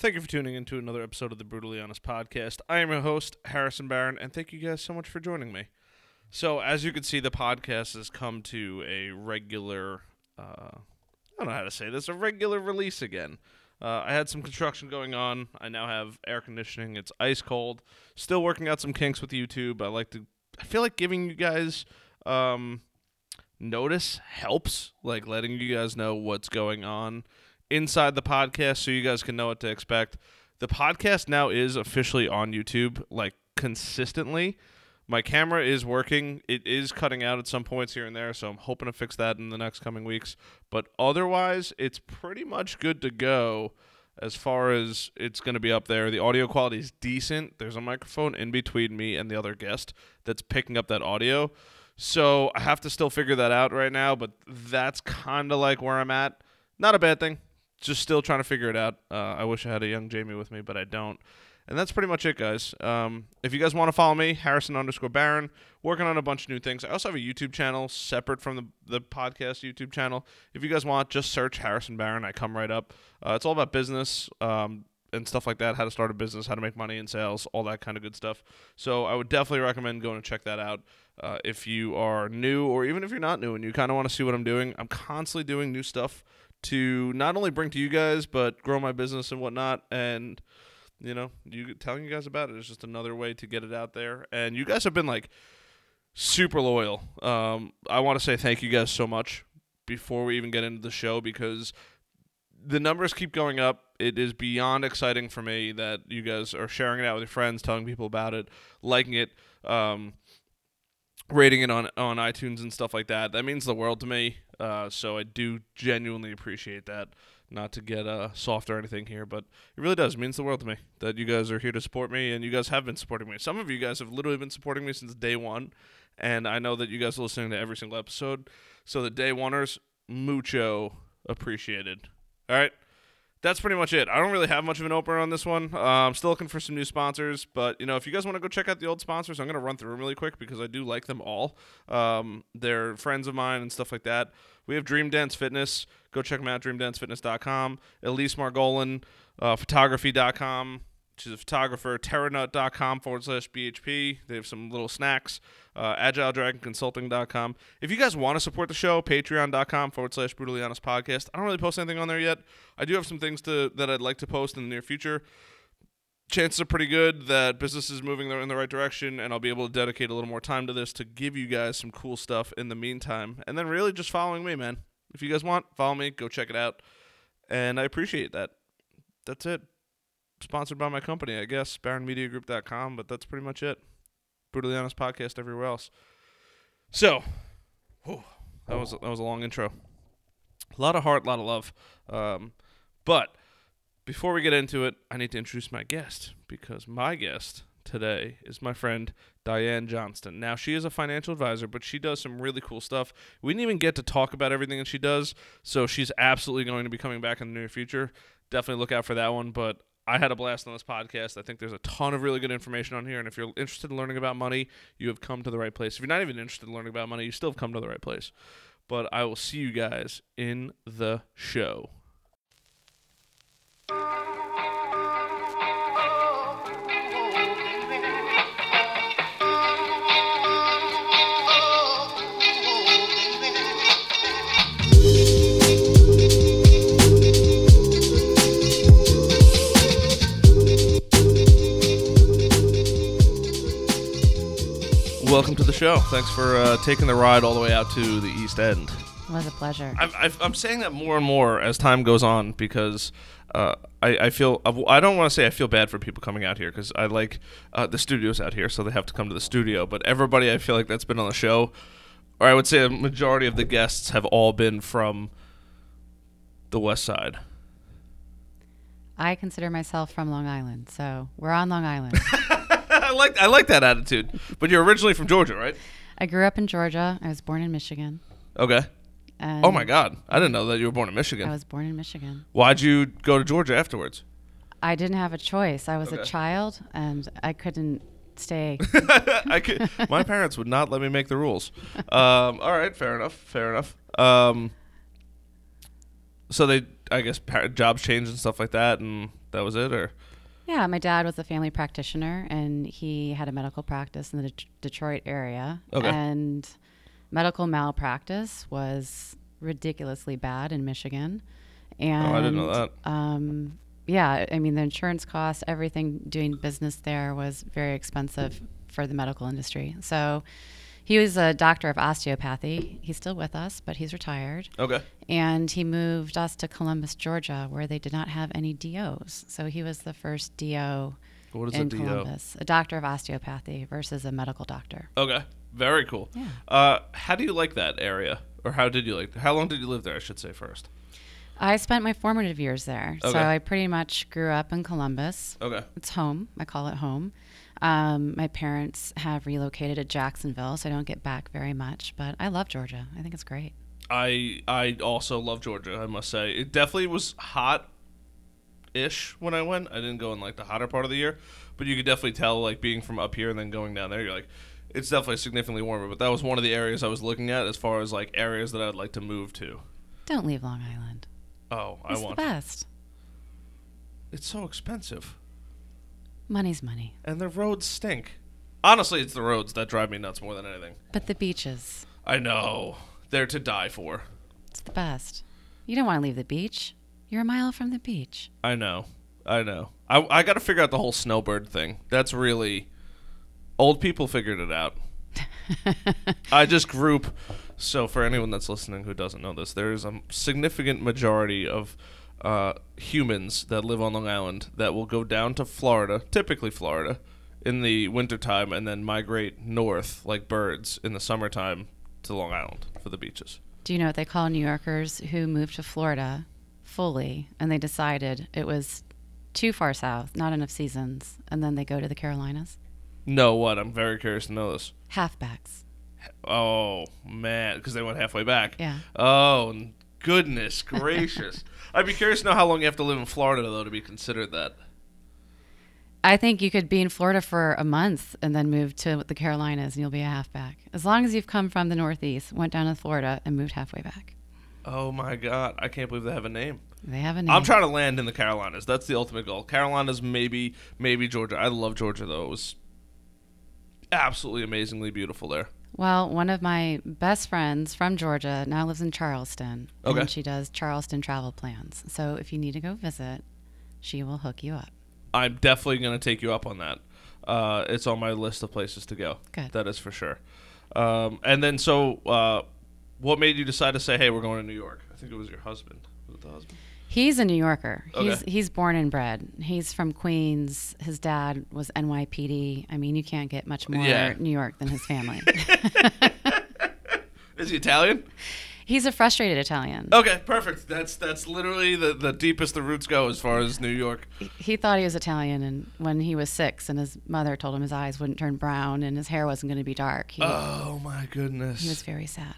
Thank you for tuning in to another episode of the Brutally Honest Podcast. I am your host, Harrison Barron, and thank you guys so much for joining me. So, as you can see, the podcast has come to a regular, uh, I don't know how to say this, a regular release again. Uh, I had some construction going on. I now have air conditioning. It's ice cold. Still working out some kinks with YouTube. I like to, I feel like giving you guys um, notice helps, like letting you guys know what's going on inside the podcast so you guys can know what to expect. The podcast now is officially on YouTube, like consistently. My camera is working. It is cutting out at some points here and there, so I'm hoping to fix that in the next coming weeks. But otherwise, it's pretty much good to go as far as it's going to be up there. The audio quality is decent. There's a microphone in between me and the other guest that's picking up that audio. So I have to still figure that out right now, but that's kind of like where I'm at. Not a bad thing just still trying to figure it out. Uh, I wish I had a young Jamie with me, but I don't. And that's pretty much it, guys. Um, if you guys want to follow me, Harrison underscore Baron, working on a bunch of new things. I also have a YouTube channel separate from the, the podcast YouTube channel. If you guys want, just search Harrison Baron. I come right up. Uh, it's all about business um, and stuff like that how to start a business, how to make money in sales, all that kind of good stuff. So I would definitely recommend going to check that out. Uh, if you are new or even if you're not new and you kind of want to see what I'm doing, I'm constantly doing new stuff to not only bring to you guys but grow my business and whatnot. And you know you telling you guys about it is just another way to get it out there. And you guys have been like super loyal. Um, i want to say thank you guys so much before we even get into the show because the numbers keep going up. It is beyond exciting for me that you guys are sharing it out with your friends telling people about it liking it. Um, rating it on on itunes and stuff like that that means the world to me uh, so I do genuinely appreciate that. Not to get uh, soft or anything here, but it really does. It means the world to me that you guys are here to support me, and you guys have been supporting me. Some of you guys have literally been supporting me since day one, and I know that you guys are listening to every single episode. So the day oneers, mucho appreciated. All right that's pretty much it. I don't really have much of an opener on this one. Uh, I'm still looking for some new sponsors, but you know, if you guys want to go check out the old sponsors, I'm gonna run through them really quick because I do like them all. Um, they're friends of mine and stuff like that. We have Dream Dance Fitness. Go check them out. DreamDanceFitness.com. Elise Margolin, uh, Photography.com she's a photographer, terranut.com forward slash BHP. They have some little snacks. Uh, AgileDragonConsulting.com. If you guys want to support the show, patreon.com forward slash brutally honest podcast. I don't really post anything on there yet. I do have some things to that I'd like to post in the near future. Chances are pretty good that business is moving in the right direction, and I'll be able to dedicate a little more time to this to give you guys some cool stuff in the meantime. And then really just following me, man. If you guys want, follow me, go check it out. And I appreciate that. That's it sponsored by my company, I guess, BarronMediaGroup.com, but that's pretty much it. Brutally Honest Podcast everywhere else. So, whew, that was that was a long intro. A lot of heart, a lot of love. Um, but before we get into it, I need to introduce my guest because my guest today is my friend Diane Johnston. Now, she is a financial advisor, but she does some really cool stuff. We didn't even get to talk about everything that she does, so she's absolutely going to be coming back in the near future. Definitely look out for that one, but I had a blast on this podcast. I think there's a ton of really good information on here. And if you're interested in learning about money, you have come to the right place. If you're not even interested in learning about money, you still have come to the right place. But I will see you guys in the show. Welcome to the show. Thanks for uh, taking the ride all the way out to the East End. It was a pleasure. I'm, I'm saying that more and more as time goes on because uh, I, I feel I don't want to say I feel bad for people coming out here because I like uh, the studios out here, so they have to come to the studio. But everybody I feel like that's been on the show, or I would say a majority of the guests have all been from the West Side. I consider myself from Long Island, so we're on Long Island. I like I like that attitude. But you're originally from Georgia, right? I grew up in Georgia. I was born in Michigan. Okay. And oh my God! I didn't know that you were born in Michigan. I was born in Michigan. Why'd you go to Georgia afterwards? I didn't have a choice. I was okay. a child, and I couldn't stay. I could. My parents would not let me make the rules. Um, all right, fair enough. Fair enough. Um, so they, I guess, jobs changed and stuff like that, and that was it, or Yeah, my dad was a family practitioner and he had a medical practice in the Det- Detroit area. Okay. And medical malpractice was ridiculously bad in Michigan. And oh, I didn't know that. Um, yeah, I mean, the insurance costs, everything doing business there was very expensive for the medical industry. So he was a doctor of osteopathy. He's still with us, but he's retired. Okay. And he moved us to Columbus, Georgia, where they did not have any DOs. So he was the first DO What is in a DO? Columbus, a doctor of osteopathy versus a medical doctor. Okay. Very cool. Yeah. Uh, how do you like that area, or how did you like? How long did you live there? I should say first. I spent my formative years there. Okay. So I pretty much grew up in Columbus. Okay. It's home. I call it home. Um, my parents have relocated to Jacksonville, so I don't get back very much. But I love Georgia. I think it's great. I I also love Georgia. I must say, it definitely was hot. Ish when I went, I didn't go in like the hotter part of the year, but you could definitely tell like being from up here and then going down there, you're like, it's definitely significantly warmer. But that was one of the areas I was looking at as far as like areas that I'd like to move to. Don't leave Long Island. Oh, I It's want. the best. It's so expensive, Money's money. and the roads stink. Honestly, it's the roads that drive me nuts more than anything. But the beaches, I know they're to die for. it's the best. You don't want to leave the beach. You're a mile from the beach. I know. I know. I, I got to figure out the whole snowbird thing. That's really. Old people figured it out. I just group. So, for anyone that's listening who doesn't know this, there is a significant majority of uh, humans that live on Long Island that will go down to Florida, typically Florida, in the wintertime and then migrate north like birds in the summertime to Long Island for the beaches. Do you know what they call New Yorkers who moved to Florida fully and they decided it was too far south, not enough seasons, and then they go to the Carolinas? No, what? I'm very curious to know this. Halfbacks. Oh man, because they went halfway back. Yeah. Oh goodness gracious! I'd be curious to know how long you have to live in Florida though to be considered that. I think you could be in Florida for a month and then move to the Carolinas and you'll be a halfback. As long as you've come from the Northeast, went down to Florida, and moved halfway back. Oh my god, I can't believe they have a name. They have a name. I'm trying to land in the Carolinas. That's the ultimate goal. Carolinas, maybe, maybe Georgia. I love Georgia though. It was absolutely amazingly beautiful there. Well, one of my best friends from Georgia now lives in Charleston. Okay. And she does Charleston travel plans. So if you need to go visit, she will hook you up. I'm definitely going to take you up on that. Uh, it's on my list of places to go. Good. That is for sure. Um, and then, so uh, what made you decide to say, "Hey, we're going to New York"? I think it was your husband. Was it the husband? He's a New Yorker. He's Okay. he's born and bred. He's from Queens. His dad was NYPD. I mean, you can't get much more Yeah. New York than his family. Is he Italian? he's a frustrated Italian. Okay, perfect. That's that's literally the, the deepest the roots go as far as New York. He thought he was Italian, and when he was six, and his mother told him his eyes wouldn't turn brown and his hair wasn't going to be dark, he, Oh my goodness. he was very sad.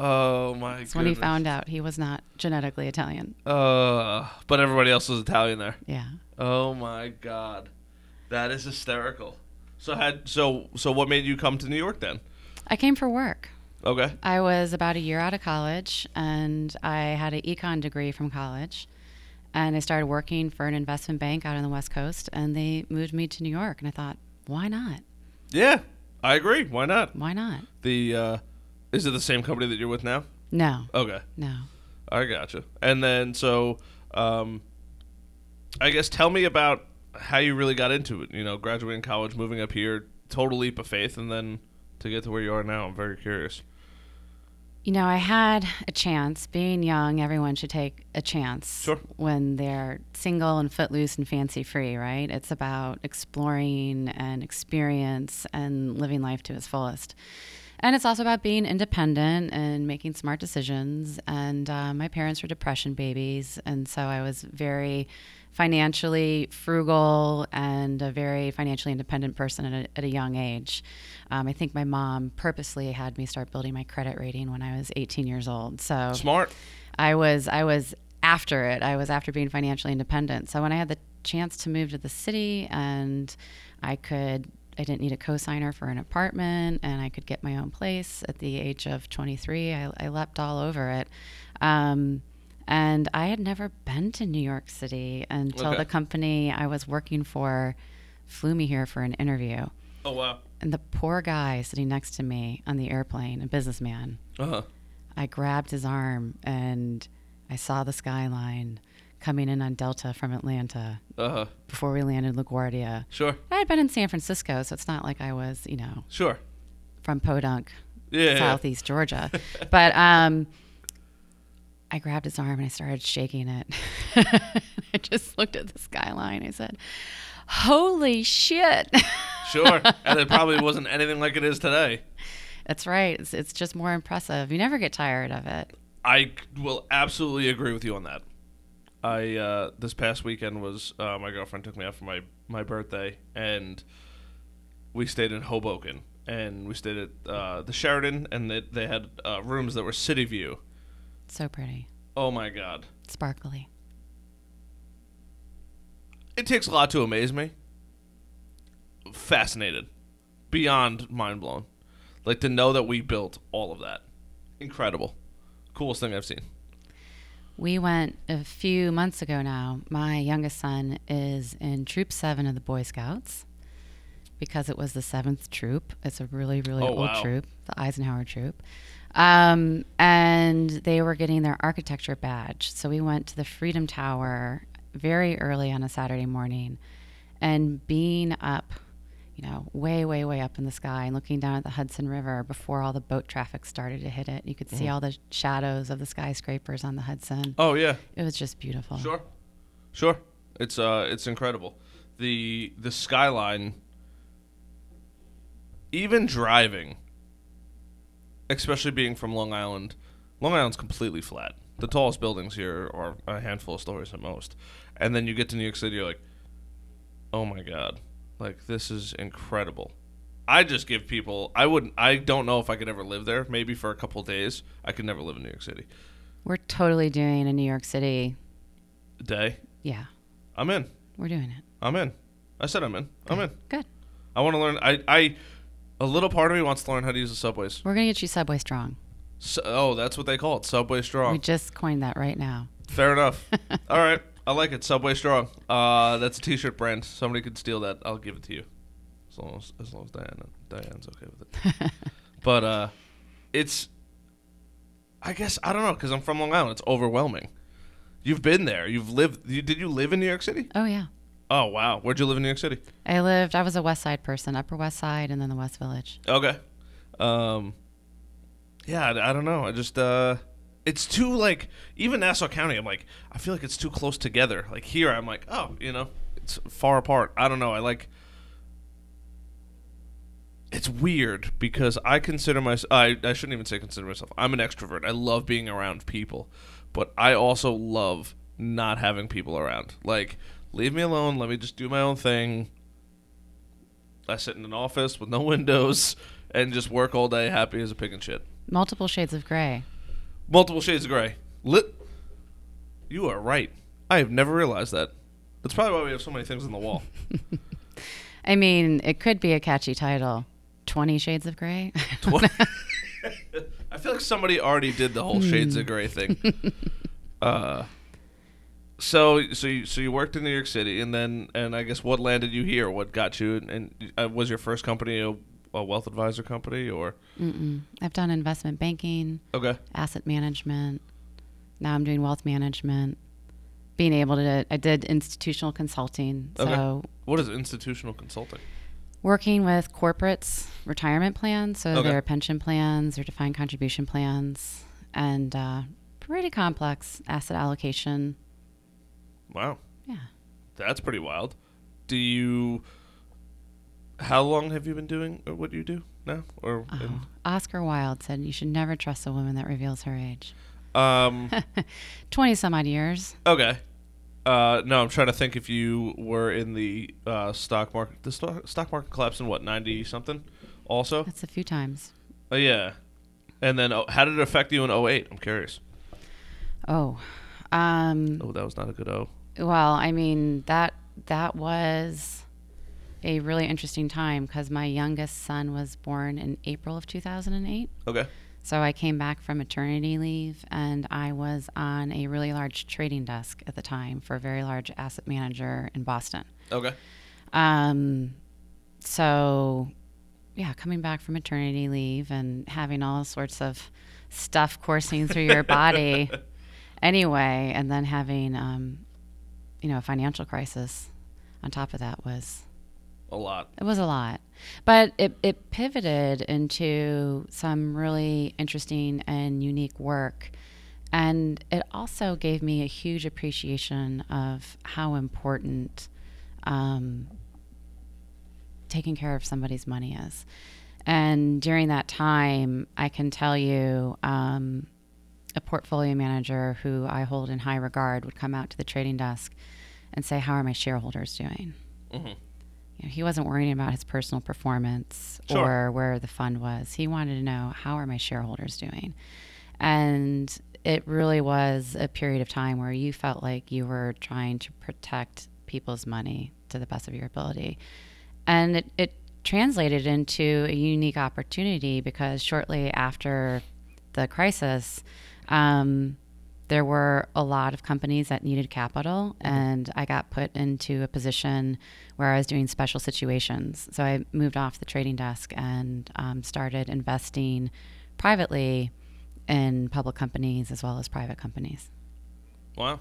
Oh my goodness. That's when he found out he was not genetically Italian. Uh, but everybody else was Italian there. Yeah. Oh my god, that is hysterical. So had so so what made you come to New York then? I came for work. Okay. I was about a year out of college, and I had an econ degree from college. And I started working for an investment bank out on the West Coast, and they moved me to New York. And I thought, why not? Yeah, I agree. Why not? Why not? The uh, is it the same company that you're with now? No, Okay, no. I gotcha. And then so, um, I guess tell me about how you really got into it. You know, graduating college, moving up here, total leap of faith, and then to get to where you are now. I'm very curious. You know, I had a chance. Being young, everyone should take a chance Sure. when they're single and footloose and fancy free, right? It's about exploring and experience and living life to its fullest. And it's also about being independent and making smart decisions. And uh, my parents were depression babies. And so I was very financially frugal and a very financially independent person at a, at a young age. Um, I think my mom purposely had me start building my credit rating when I was 18 years old. So Smart. I was I was after it. I was after being financially independent. So when I had the chance to move to the city and I could I didn't need a cosigner for an apartment and I could get my own place at the age of 23, I, I leapt all over it. Um, And I had never been to New York City until Okay. the company I was working for flew me here for an interview. Oh wow. And the poor guy sitting next to me on the airplane, a businessman, Uh huh. I grabbed his arm and I saw the skyline coming in on Delta from Atlanta Uh huh. before we landed LaGuardia. Sure. I had been in San Francisco, so it's not like I was, you know, Sure. from Podunk, Yeah. yeah. southeast Georgia. but um, I grabbed his arm and I started shaking it. I just looked at the skyline. I said, "Holy shit!" Sure. and it probably wasn't anything like it is today. That's right. It's, it's just more impressive. You never get tired of it. I will absolutely agree with you on that. I uh, this past weekend was uh, my girlfriend took me out for my my birthday, and we stayed in Hoboken, and we stayed at uh, the Sheraton, and they, they had uh, rooms that were city view. So pretty, Oh my god, sparkly. it takes a lot to amaze me. Fascinated, beyond mind blown, like to know that we built all of that. Incredible, coolest thing I've seen. We went a few months ago now. My youngest son is in Troop 7 of the Boy Scouts because it was the seventh troop. It's a really, really Oh, old wow. troop, the Eisenhower troop. Um, and they were getting their architecture badge. So we went to the Freedom Tower very early on a Saturday morning and being up, you know, way, way, way up in the sky and looking down at the Hudson River before all the boat traffic started to hit it. You could see Mm-hmm. all the shadows of the skyscrapers on the Hudson. Oh yeah, It was just beautiful. Sure, sure. It's uh, it's incredible. The the skyline. Even driving, especially being from Long Island, Long Island's completely flat. The tallest buildings here are a handful of stories at most, and then you get to New York City, you're like, oh my god, like this is incredible. I just give people. I wouldn't. I don't know if I could ever live there. Maybe for a couple days. I could never live in New York City. We're totally doing a New York City. Day. Yeah, I'm in. we're doing it. I'm in. I said I'm in. I'm in. Good. I want to learn. I, I, a little part of me wants to learn how to use the subways. We're going to get you Subway Strong. So, oh, that's what they call it, Subway Strong. We just coined that right now. Fair enough. All right, I like it, Subway Strong. Uh, that's a T-shirt brand. Somebody could steal that. I'll give it to you, as long as as long as Diana Diane's okay with it. but uh, it's, I guess I don't know because I'm from Long Island. It's overwhelming. You've been there. You've lived. You, did you live in New York City? Oh, yeah. Oh wow, where'd you live in New York City? I lived, I was a West Side person, Upper West Side, and then the West Village. Okay. Um. Yeah, I, I don't know. I just uh, it's too like even Nassau County. I'm like, I feel like it's too close together. Like here, I'm like, oh, you know, it's far apart. I don't know. I like. It's weird because I consider myself. I I shouldn't even say consider myself. I'm an extrovert. I love being around people, but I also love not having people around. Like, leave me alone. Let me just do my own thing. I sit in an office with no windows and just work all day, happy as a pig in shit. Multiple shades of gray. Multiple shades of gray. Lit. You are right. I have never realized that. That's probably why we have so many things on the wall. I mean, it could be a catchy title 20 Shades of Gray. I feel like somebody already did the whole shades of gray thing. Uh, so so you, so you worked in New York City, and then and I guess what landed you here? What got you? And uh, was your first company a, a wealth advisor company or Mm-mm. I've done investment banking, okay? asset management. Now I'm doing wealth management. Being able to, I did institutional consulting. So Okay. What is institutional consulting? working with corporates retirement plans so Okay. their pension plans their defined contribution plans and uh, pretty complex asset allocation Wow. yeah That's pretty wild. Do you? How long have you been doing uh, what you do now? Or oh. in- oscar wilde said you should never trust a woman that reveals her age um. 20 some odd years okay. Uh, no, I'm trying to think if you were in the uh, stock market. The stock, stock market collapsed in what ninety something. Also, that's a few times oh yeah. And then, oh, how did it affect you in 08? I'm curious. oh um, Oh, that was not a good O. well i mean that that was a really interesting time because my youngest son was born in april of 2008 Okay. So I came back from maternity leave and I was on a really large trading desk at the time for a very large asset manager in Boston. Okay. Um, so, yeah, coming back from maternity leave and having all sorts of stuff coursing through your body anyway, and then having, um, you know, a financial crisis on top of that was A lot. it was a lot. But it, it pivoted into some really interesting and unique work. And it also gave me a huge appreciation of how important um, taking care of somebody's money is. And during that time, I can tell you um, a portfolio manager who I hold in high regard would come out to the trading desk and say, How are my shareholders doing? hmm You know, he wasn't worrying about his personal performance Sure. or where the fund was. He wanted to know how are my shareholders doing, and it really was a period of time where you felt like you were trying to protect people's money to the best of your ability, and it, it translated into a unique opportunity because shortly after the crisis. Um, there were a lot of companies that needed capital, and I got put into a position where I was doing special situations. So I moved off the trading desk and um, started investing privately in public companies as well as private companies. Wow.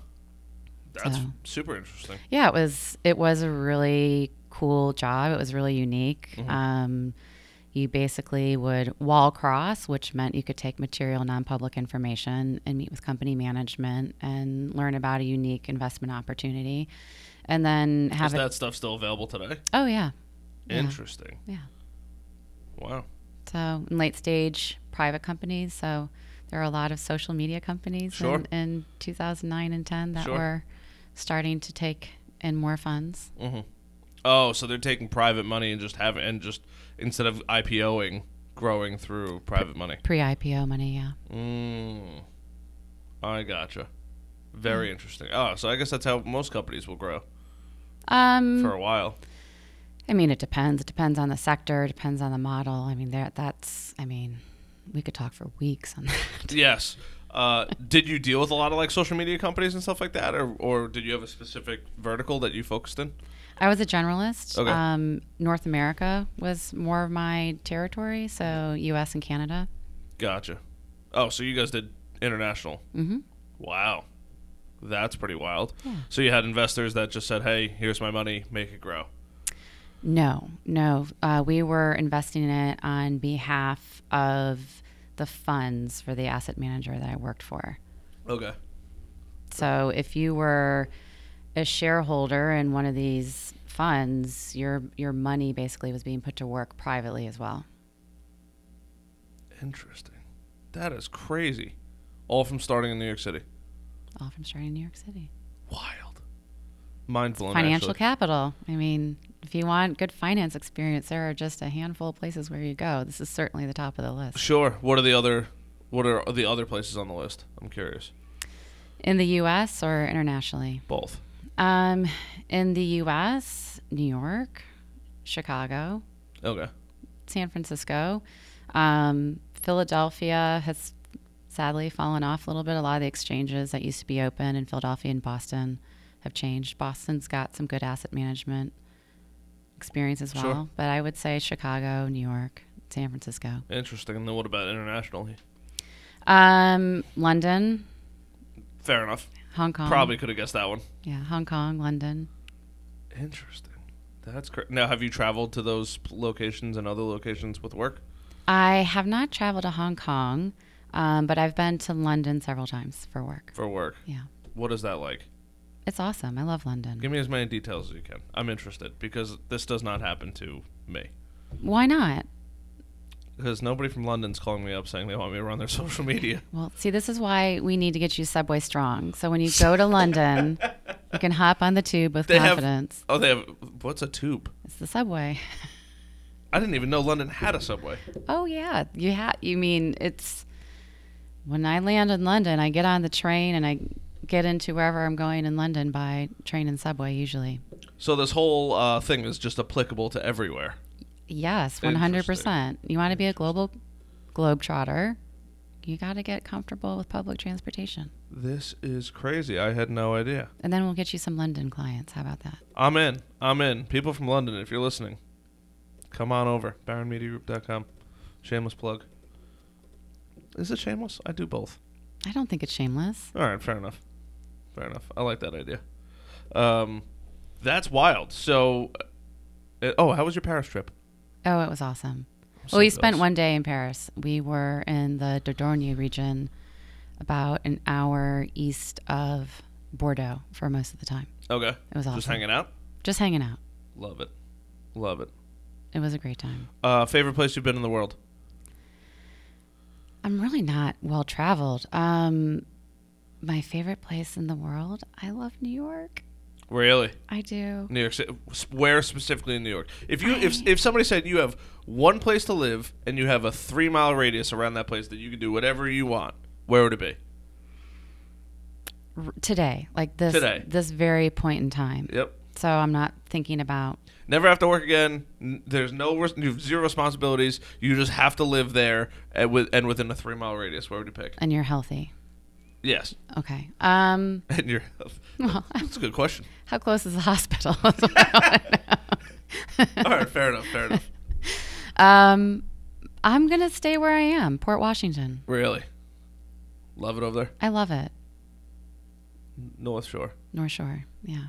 That's So- super interesting. Yeah, it was it was a really cool job. It was really unique. Mhm. Um, you basically would wall cross, which meant you could take material non-public information and meet with company management and learn about a unique investment opportunity, and then have Is it. that stuff still available today? oh yeah. Interesting. yeah. Wow. So in late stage private companies. So there are a lot of social media companies Sure. in, in 2009 and 10 that Sure. were starting to take in more funds. hmm Oh, so they're taking private money and just have and just instead of IPOing, growing through private money. Pre-IPO money, yeah. Mm. I gotcha. Very interesting. Oh, so I guess that's how most companies will grow Um, for a while. I mean, it depends. It depends on the sector. It depends on the model. I mean, there. That's. I mean, we could talk for weeks on that. Yes. Uh, did you deal with a lot of like social media companies and stuff like that, or or did you have a specific vertical that you focused in? I was a generalist. Okay. Um, North America was more of my territory, so U.S. and Canada. Gotcha. Oh, so you guys did international. Mm-hmm. Wow. That's pretty wild. Yeah. So you had investors that just said, "Hey, here's my money, make it grow." No, no. Uh, we were investing it on behalf of the funds for the asset manager that I worked for. Okay. So if you were a shareholder in one of these funds, your your money basically was being put to work privately as well. Interesting. That is crazy. All from starting in New York City. All from starting in New York City. Wild. Mind blowing. Financial actually. capital. I mean, if you want good finance experience, there are just a handful of places where you go. This is certainly the top of the list. Sure. What are the other? What are the other places on the list? I'm curious. In the U.S. or internationally? Both. Um, in the U.S., New York, Chicago, Okay. San Francisco, um, Philadelphia has sadly fallen off a little bit. A lot of the exchanges that used to be open in Philadelphia and Boston have changed. Boston's got some good asset management experience as well, Sure. but I would say Chicago, New York, San Francisco, Interesting. And then what about internationally? um, London, Fair enough. Hong Kong. Probably could have guessed that one. yeah, Hong Kong, London. Interesting. That's great. Now, have you traveled to those locations and other locations with work? I have not traveled to Hong Kong, um, but I've been to London several times for work. For work. Yeah. What is that like? It's awesome. I love London. Give me as many details as you can. I'm interested because this does not happen to me. Why not? Because nobody from London's calling me up saying they want me to run their social media. Well, see, this is why we need to get you Subway Strong. So when you go to London, you can hop on the tube with They have- confidence. Oh, they have. What's a tube? It's the subway. I didn't even know London had a subway. Oh yeah, you ha- You mean it's when I land in London, I get on the train and I get into wherever I'm going in London by train and subway usually. So this whole uh, thing is just applicable to everywhere. Yes, one hundred percent. You want to be a global globetrotter? you got to get comfortable with public transportation. This is crazy. I had no idea. And then we'll get you some London clients. How about that? I'm in. I'm in. People from London, if you're listening, come on over. BaronMediaGroup.com. Shameless plug. Is it shameless? I do both. I don't think it's shameless. All right, fair enough. Fair enough. I like that idea. Um, that's wild. So, uh, oh, how was your Paris trip? Oh, it was awesome. So well, we spent one day in Paris. We were in the Dordogne region, about an hour east of Bordeaux for most of the time. Okay. It was awesome. Just hanging out. Just hanging out. Love it. Love it. It was a great time. Uh, favorite place you've been in the world? I'm really not well traveled. Um, my favorite place in the world. I love New York. Really? I do. New York City. Where specifically in New York? If you if I- if somebody said you have one place to live and you have a three mile radius around that place that you can do whatever you want, where would it be? R- today, like this, Today. this very point in time. Yep. So I'm not thinking about. Never have to work again. There's no res- you have zero responsibilities. You just have to live there and, with, and within a three mile radius. Where would you pick? And you're healthy. Yes, Okay. Um. and you're. Well, That's a good question. how close is the hospital? That's what I. All right, fair enough. Fair enough. Um, I'm gonna stay where I am, Port Washington. Really, love it over there. I love it. North Shore. North Shore. Yeah.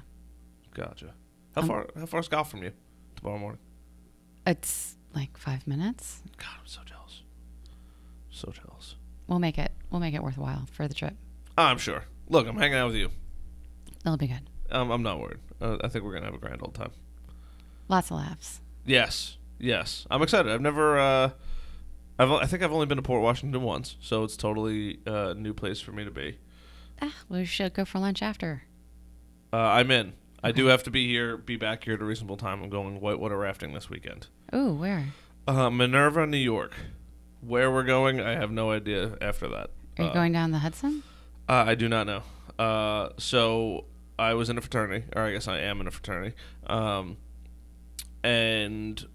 Gotcha. How Um, far? How far is golf from you? Tomorrow morning. It's like five minutes. God, I'm so jealous. So jealous. We'll make it. We'll make it worthwhile for the trip. I'm sure. Look, I'm hanging out with you. It'll be good. Um, I'm not worried. Uh, I think we're gonna have a grand old time. Lots of laughs. Yes, yes. I'm excited. I've never. Uh, I've. I think I've only been to Port Washington once, so it's totally a new place for me to be. Ah, we should go for lunch after. Uh, I'm in. I do have to be here, be back here at a reasonable time. I'm going whitewater rafting this weekend. Ooh, where? Uh, Minerva, New York. Where we're going, I have no idea. After that, Are you Uh, going down the Hudson? Uh, I do not know. Uh, so I was in a fraternity, or I guess I am in a fraternity, um, and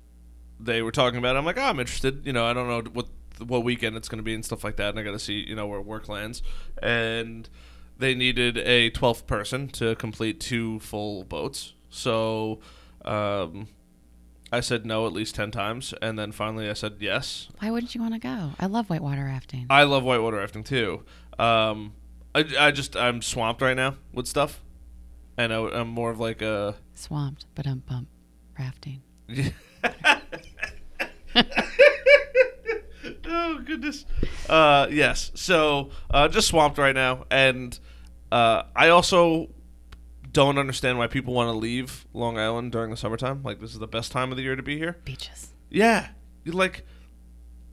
they were talking about. It. I'm like, oh, I'm interested. You know, I don't know what what weekend it's going to be and stuff like that, and I got to see you know where work lands. And they needed a 12th person to complete two full boats. So um, I said no at least 10 times, and then finally I said yes. Why wouldn't you want to go? I love whitewater rafting. I love whitewater rafting too. Um, I, I just I'm swamped right now with stuff, and I, I'm more of like a. Swamped, but um bump rafting. oh goodness. Uh, yes. So uh, just swamped right now, and uh, I also don't understand why people want to leave Long Island during the summertime. Like this is the best time of the year to be here. Beaches. Yeah, you like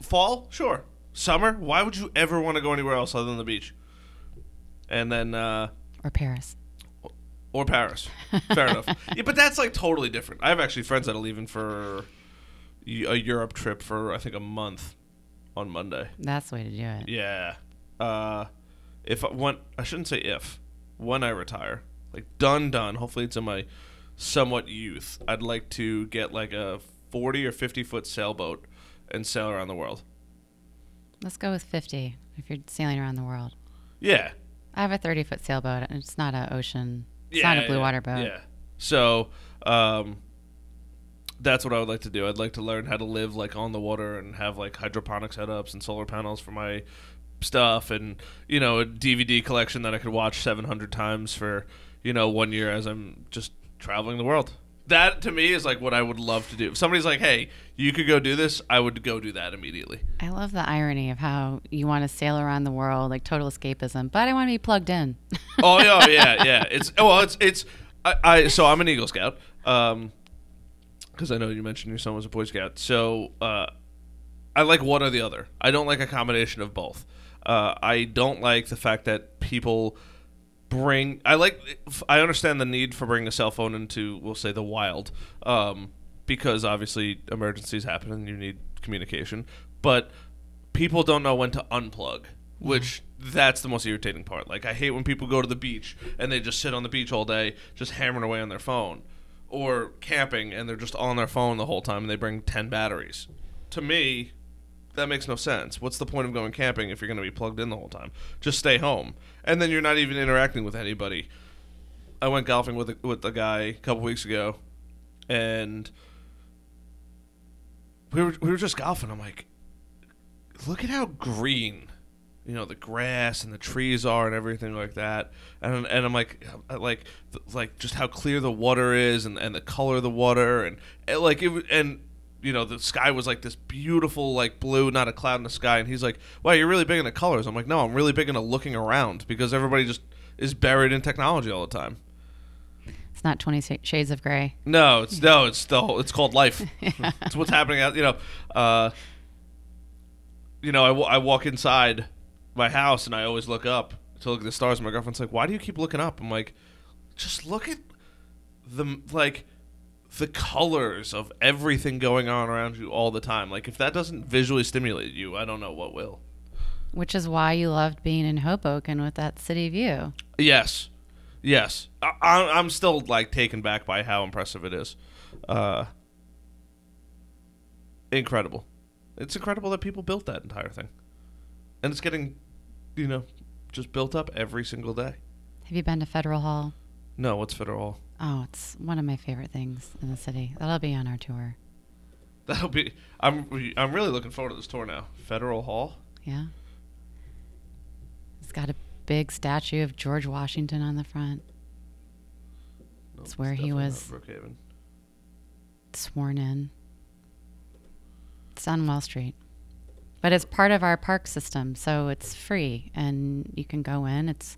fall, sure. Summer, why would you ever want to go anywhere else other than the beach? And then uh, Or Paris. or Paris. Fair enough. Yeah, but that's like totally different. I have actually friends that are leaving for a Europe trip for I think a month on Monday. That's the way to do it. Yeah. Uh, if I when I shouldn't say if when I retire, like done done. Hopefully it's in my somewhat youth. I'd like to get like a forty or fifty foot sailboat and sail around the world. Let's go with 50 if you're sailing around the world. Yeah. I have a 30 foot sailboat and it's not an ocean. It's yeah, not a blue yeah, water boat. Yeah. So, um, that's what I would like to do. I'd like to learn how to live like on the water and have like hydroponic setups and solar panels for my stuff and you know a DVD collection that I could watch 700 times for you know one year as I'm just traveling the world. That to me is like what I would love to do. If somebody's like, "Hey, you could go do this," I would go do that immediately. I love the irony of how you want to sail around the world, like total escapism, but I want to be plugged in. oh yeah, yeah, yeah. It's well, it's it's. I, I so I'm an Eagle Scout. Um, because I know you mentioned your son was a Boy Scout. So uh, I like one or the other. I don't like a combination of both. Uh, I don't like the fact that people bring. I like. I understand the need for bringing a cell phone into, we'll say, the wild, um, because obviously emergencies happen and you need communication. But people don't know when to unplug, which that's the most irritating part. Like I hate when people go to the beach and they just sit on the beach all day, just hammering away on their phone, or camping and they're just on their phone the whole time and they bring ten batteries. To me, that makes no sense. What's the point of going camping if you're going to be plugged in the whole time? Just stay home, and then you're not even interacting with anybody. I went golfing with a, with a guy a couple weeks ago, and we were we were just golfing. I'm like, look at how green, you know, the grass and the trees are and everything like that. And and I'm like, like like just how clear the water is and, and the color of the water and, and like it and you know the sky was like this beautiful like blue, not a cloud in the sky. And he's like, wow, you're really big into colors. I'm like, no, I'm really big into looking around because everybody just is buried in technology all the time. It's not 20 Shades of Grey. No, it's no, it's the whole, it's called life. it's what's happening out. You know, uh, you know, I, I walk inside my house and I always look up to look at the stars. And my girlfriend's like, "Why do you keep looking up?" I'm like, "Just look at the like the colors of everything going on around you all the time. Like if that doesn't visually stimulate you, I don't know what will." Which is why you loved being in Hoboken with that city view. Yes, yes. I, I, I'm still like taken back by how impressive it is. Uh, incredible. It's incredible that people built that entire thing, and it's getting, you know, just built up every single day. Have you been to Federal Hall? No, what's Federal Hall? Oh, it's one of my favorite things in the city. That'll be on our tour. That'll be. I'm. I'm really looking forward to this tour now. Federal Hall. Yeah. It's got a big statue of George Washington on the front, No, It's where he was- Brookhaven. sworn in. It's on Wall Street. But it's part of our park system, so it's free and you can go in. It's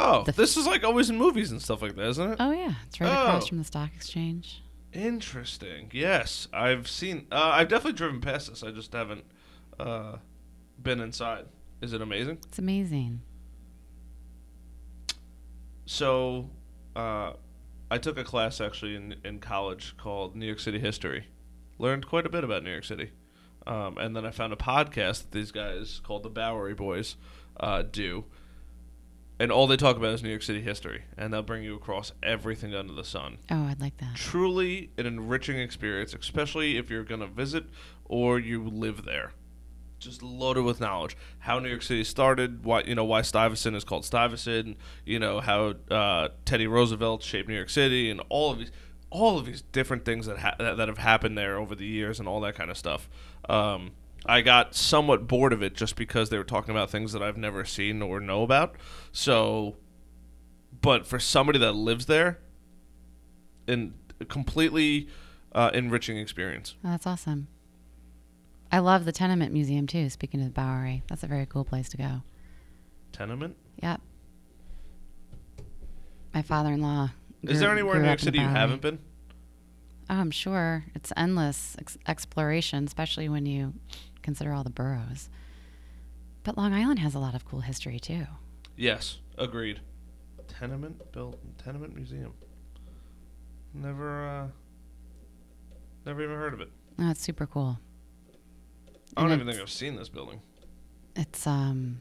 Oh, The- this is like always in movies and stuff like that, isn't it? oh yeah, it's right across Oh. from the stock exchange. Interesting. Yes, I've seen. Uh, I've definitely driven past this. I just haven't uh, been inside. Is it amazing? It's amazing. So, uh, I took a class actually in in college called New York City History. Learned quite a bit about New York City, um, and then I found a podcast that these guys called the Bowery Boys uh, do, and all they talk about is New York City history, and they'll bring you across everything under the sun. Oh, I'd like that. truly an enriching experience, especially if you're going to visit or you live there. Just loaded with knowledge. How New York City started, why you know why Stuyvesant is called Stuyvesant, you know how uh, Teddy Roosevelt shaped New York City, and all of these, all of these different things that ha- that that have happened there over the years, and all that kind of stuff. Um, I got somewhat bored of it just because they were talking about things that I've never seen or know about. So, but for somebody that lives there, and completely uh, enriching experience. Oh, that's awesome. I love the Tenement Museum too. Speaking of the Bowery, that's a very cool place to go. Tenement. Yep. My father-in-law. Is there anywhere in grew New York City you haven't been? Oh, I'm sure it's endless ex- exploration, especially when you consider all the boroughs. But Long Island has a lot of cool history too. Yes, agreed. Tenement built tenement museum. Never, uh, never even heard of it. Oh, it's super cool. I don't And even think I've seen this building. It's um,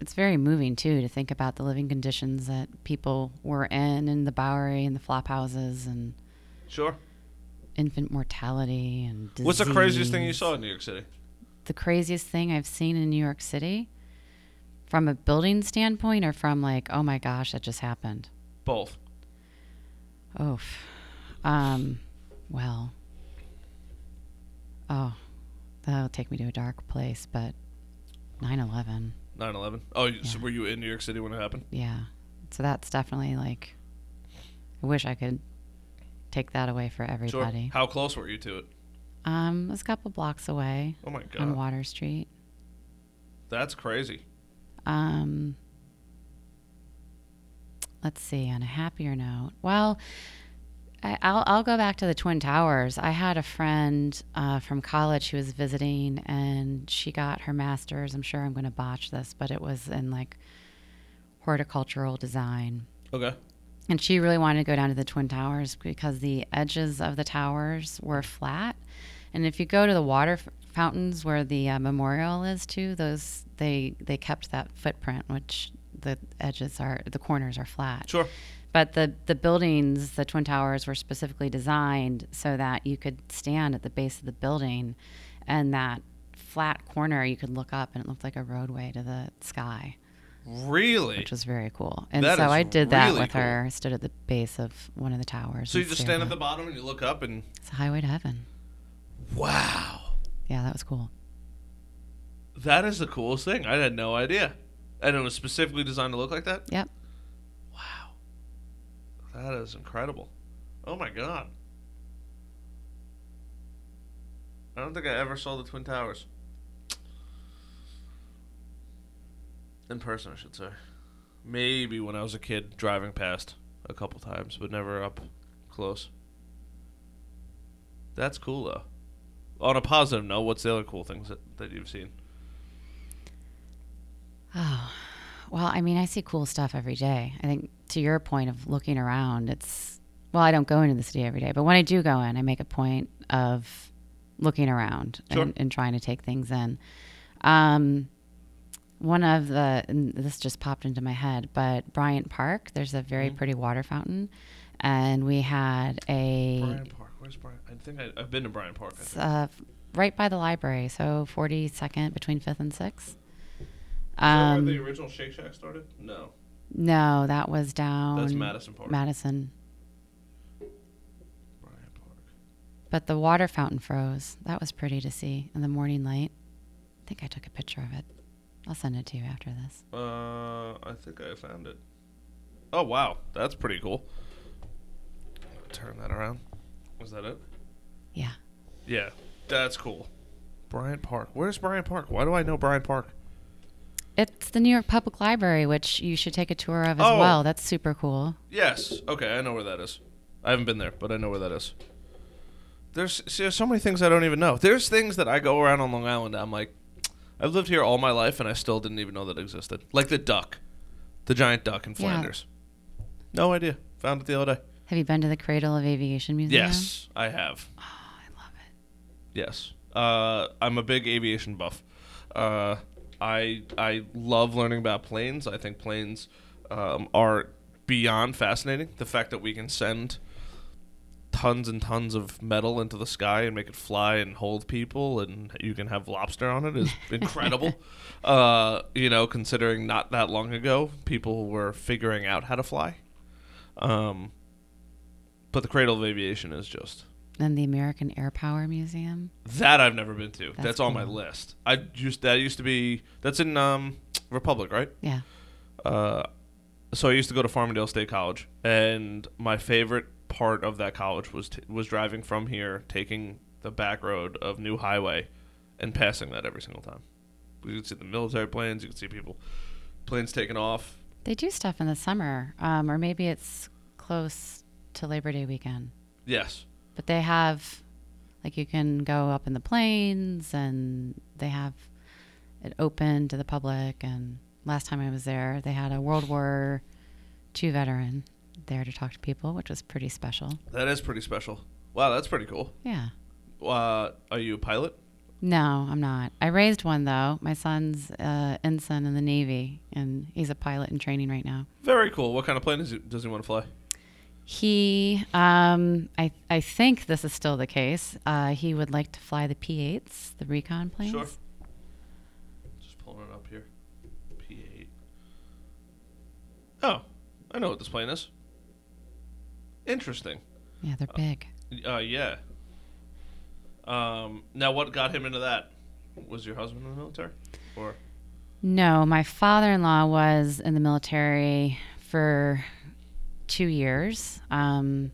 it's very moving too to think about the living conditions that people were in in the Bowery and the flop houses and Sure. infant mortality and disease. What's the craziest thing you saw in New York City? The craziest thing I've seen in New York City, from a building standpoint, or from like, oh my gosh, that just happened. Both. Oh, um, well, oh, that'll take me to a dark place, but 9/11, 9/11. Oh, you so were you in New York City when it happened? yeah. So that's definitely like, I wish I could take that away for everybody. Sure. How close were you to it? Um, it was a couple blocks away Oh my on Water Street. that's crazy. Um, let's see. On a happier note, well, I, I'll I'll go back to the Twin Towers. I had a friend uh, from college who was visiting, and she got her master's. I'm sure I'm going to botch this, but it was in like horticultural design. Okay. And she really wanted to go down to the Twin Towers because the edges of the towers were flat. And if you go to the water f- fountains where the uh, memorial is too, those they they kept that footprint, which the edges are the corners are flat. Sure. But the the buildings, the Twin Towers, were specifically designed so that you could stand at the base of the building and that flat corner you could look up and it looked like a roadway to the sky, Really? which was very cool. And That so I did that really with cool. her. I stood at the base of one of the towers. So you just stand at the bottom and you look up and It's a highway to heaven. Wow, Yeah, that was cool. that is the coolest thing. I had no idea. And it was specifically designed to look like that. Yep. Wow, that is incredible. Oh my god. I don't think I ever saw the Twin Towers. In person, I should say. Maybe when I was a kid driving past a couple times, but never up close. That's cool, though. On a positive note, what's the other cool things that, that you've seen? Oh, well, I mean, I see cool stuff every day. I think to your point of looking around, it's, well, I don't go into the city every day, but when I do go in, I make a point of looking around Sure. and, and trying to take things in. Um, one of the, and this just popped into my head, but Bryant Park, there's a very Mhm. pretty water fountain. And we had a, Bryant Park. Where's Bryant? I think I, I've been to Bryant Park. It's, uh, right by the library, so 42nd between 5th and 6th. Is that Um, where the original Shake Shack started? No, No, that was down that's Madison Park. Madison. Bryant Park. But the water fountain froze. That was pretty to see in the morning light. I think I took a picture of it. I'll send it to you after this. Uh, I think I found it. Oh wow, that's pretty cool. Turn that around. Was that it? Yeah. Yeah, that's cool. Bryant Park. Where's Bryant Park? Why do I know Bryant Park? It's the New York Public Library, which you should take a tour of as Oh. well. That's super cool. Yes. Okay, I know where that is. I haven't been there, but I know where that is. There's, see, there's so many things I don't even know. There's things that I go around on Long Island. I'm like, I've lived here all my life, and I still didn't even know that existed. Like the duck, the giant duck in Yeah. Flanders. No idea. Found it the other day. Have you been to the Cradle of Aviation Museum? Yes, I have. Oh, I love it. Yes. Uh, I'm a big aviation buff. Uh, I I love learning about planes. I think planes um, are beyond fascinating. The fact that we can send tons and tons of metal into the sky and make it fly and hold people, and you can have lobster on it is incredible. uh, you know, considering not that long ago, people were figuring out how to fly. Um, but the cradle of aviation is just And the American Air Power Museum. that I've never been to. That's, That's on my list. I used that used to be that's in um, Republic, right? Yeah. Uh, so I used to go to Farmingdale State College, and my favorite part of that college was t- was driving from here, taking the back road of New Highway, and passing that every single time. You could see the military planes. You could see people, planes taking off. They do stuff in the summer, um, or maybe it's close to Labor Day weekend. Yes. But they have, like, you can go up in the planes, and they have it open to the public. And last time I was there, they had a World War II veteran there to talk to people, which was pretty special. That is pretty special. Wow, that's pretty cool. Yeah. Uh, are you a pilot? No, I'm not. I raised one though. My son's uh, ensign in the Navy, and he's a pilot in training right now. Very cool. What kind of plane does he, does he want to fly? He, um, I, I think this is still the case. Uh, he would like to fly the P-8s, the recon planes. Sure. Just pulling it up here. P8. Oh, I know what this plane is. Interesting. Yeah, they're big. Uh, yeah. Um, now, what got him into that? Was your husband in the military? Or No, my father-in-law was in the military for two years. Um,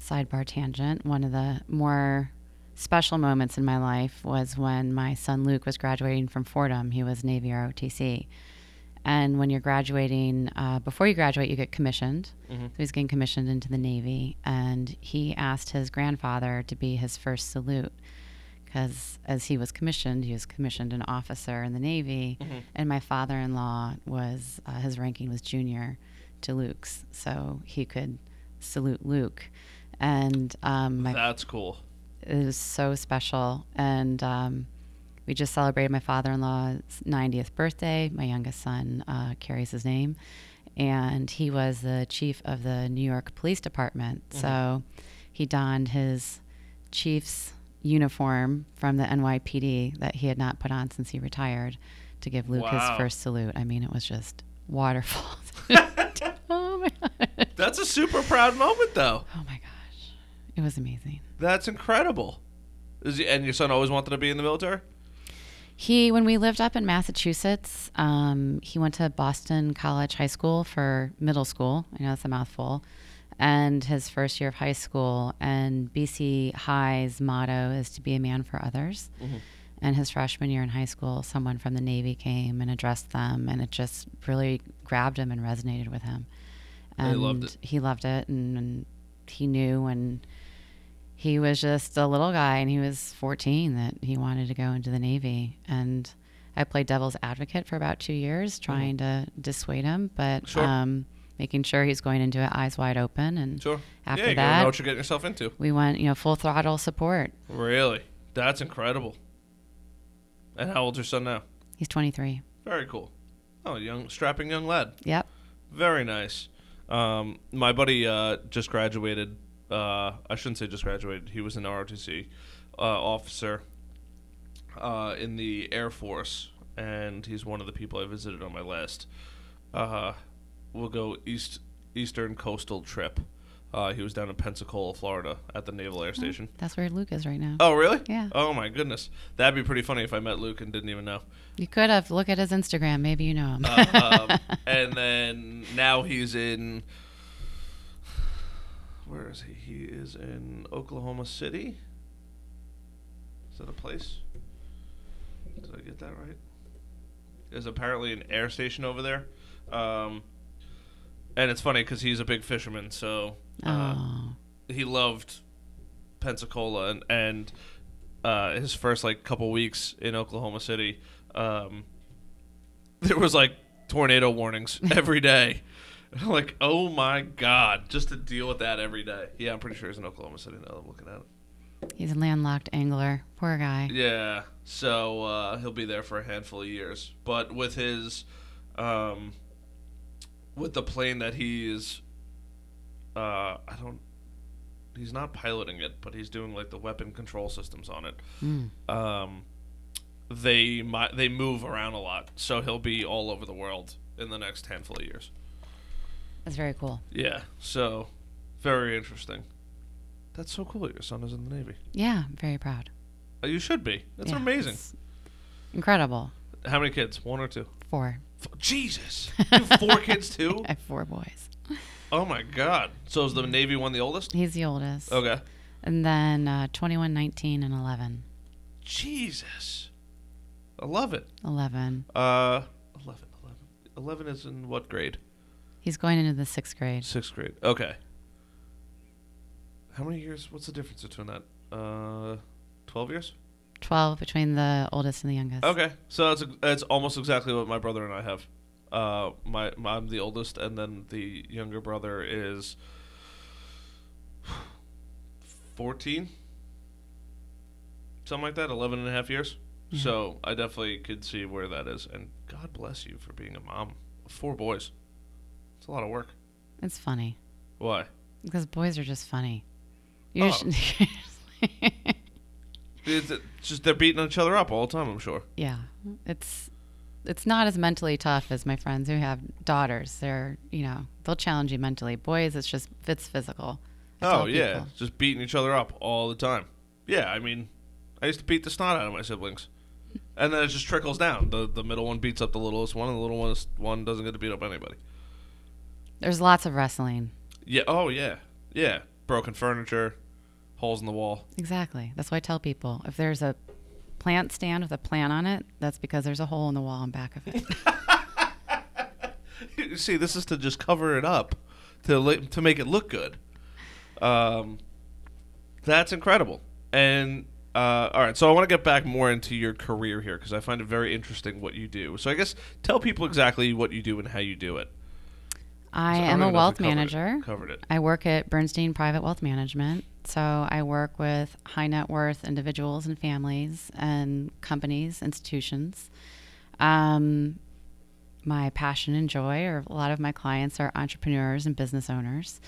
sidebar tangent. One of the more special moments in my life was when my son Luke was graduating from Fordham. He was Navy ROTC. And when you're graduating, uh, before you graduate, you get commissioned. Mhm. So he's getting commissioned into the Navy. And he asked his grandfather to be his first salute. Because as he was commissioned, he was commissioned an officer in the Navy. Mhm. And my father in law was, uh, his ranking was junior to Luke's. So he could salute Luke. And um, my that's cool. it was so special. And um, we just celebrated my father in law's 90th birthday. My youngest son uh, carries his name. And he was the chief of the New York Police Department. So he donned his chief's uniform from the NYPD that he had not put on since he retired to give Luke Wow. his first salute. I mean, it was just waterfalls. oh my god. That's a super proud moment, though. Oh my gosh. It was amazing. That's incredible. Is he, and your son always wanted to be in the military? He, when we lived up in Massachusetts, um, he went to Boston College High School for middle school. I know that's a mouthful. And his first year of high school. And BC High's motto is to be a man for others. And his freshman year in high school, someone from the Navy came and addressed them, and it just really grabbed him and resonated with him. He And loved it. He loved it, and, and he knew, and he was just a little guy, and he was 14 that he wanted to go into the Navy. And I played devil's advocate for about two years, trying to dissuade him, but Mm-hmm. Sure. um, making sure he's going into it eyes wide open. And Sure. after yeah, you that, know what you're getting yourself into. we went, you know, full throttle support. Really? That's incredible. And how old's your son now? He's 23. Very cool. Oh, young, strapping young lad. Yep. Very nice. Um, my buddy uh, just graduated. Uh, I shouldn't say just graduated. He was an ROTC uh, officer uh, in the Air Force, and he's one of the people I visited on my last. Uh, we'll go east eastern coastal trip. Uh, he was down in Pensacola, Florida, at the Naval Air Station. That's where Luke is right now. Oh, really? Yeah. Oh my goodness, that'd be pretty funny if I met Luke and didn't even know. You could have. Look at his Instagram. Maybe you know him. Uh, um, and then now he's in. Where is he? He is in Oklahoma City. Is that a place? Did I get that right? There's apparently an air station over there. Um, and it's funny because he's a big fisherman, so oh. he loved Pensacola and and uh, his first like couple weeks in Oklahoma City, um, there was like tornado warnings every day. Like, oh my god, just to deal with that every day. Yeah, I'm pretty sure he's in Oklahoma City now. I'm looking at it. He's a landlocked angler. Poor guy. Yeah, so uh, he'll be there for a handful of years. But with his, um, with the plane that he's, uh, I don't, he's not piloting it, but he's doing like the weapon control systems on it. Mm. Um, they mi- they move around a lot, so he'll be all over the world in the next handful of years. That's very cool. Yeah, so very interesting. That's so cool. Your son is in the Navy. Yeah, I'm very proud. Uh, You should be. That's Yeah, amazing. it's Incredible. How many kids? One or two? Four. F- Jesus, you have four kids too? I have four boys. Oh my God! So is the Navy one the oldest? He's the oldest. Okay. And then uh, 21, 19, and 11. Jesus, I love it. 11. Uh, 11, 11. 11 is in what grade? He's going into the sixth grade. Sixth grade. Okay. How many years? What's the difference between that? Uh, twelve years. 12 between the oldest and the youngest. Okay, so that's that's almost exactly what my brother and I have. Uh, my, my I'm the oldest, and then the younger brother is fourteen, something like that, 11 and a half years. Yeah. So I definitely could see where that is, and God bless you for being a mom of four boys. It's a lot of work. It's funny Why? because boys are just funny. You Oh. It's it's just they're beating each other up all the time. I'm sure. yeah, it's it's not as mentally tough as my friends who have daughters. They're you know they'll challenge you mentally. Boys, it's just it's physical. I Oh yeah, people. just beating each other up all the time. Yeah, I mean, I used to beat the snot out of my siblings, and then it just trickles down. the The middle one beats up the littlest one, and the little one one doesn't get to beat up anybody. There's lots of wrestling. Yeah. Oh yeah. Yeah. Broken furniture, holes in the wall. Exactly. That's why I tell people if there's a plant stand with a plant on it, that's because there's a hole in the wall and back of it. You See, this is to just cover it up, to li- to make it look good. Um, that's incredible. And uh, all right, so I want to get back more into your career here because I find it very interesting what you do. So I guess tell people exactly what you do and how you do it. I So am don't a even know if wealth we covered it- manager. Covered it. I work at Bernstein Private Wealth Management. So I work with high net worth individuals and families and companies, institutions. Um, my passion and joy, or a lot of my clients are entrepreneurs and business owners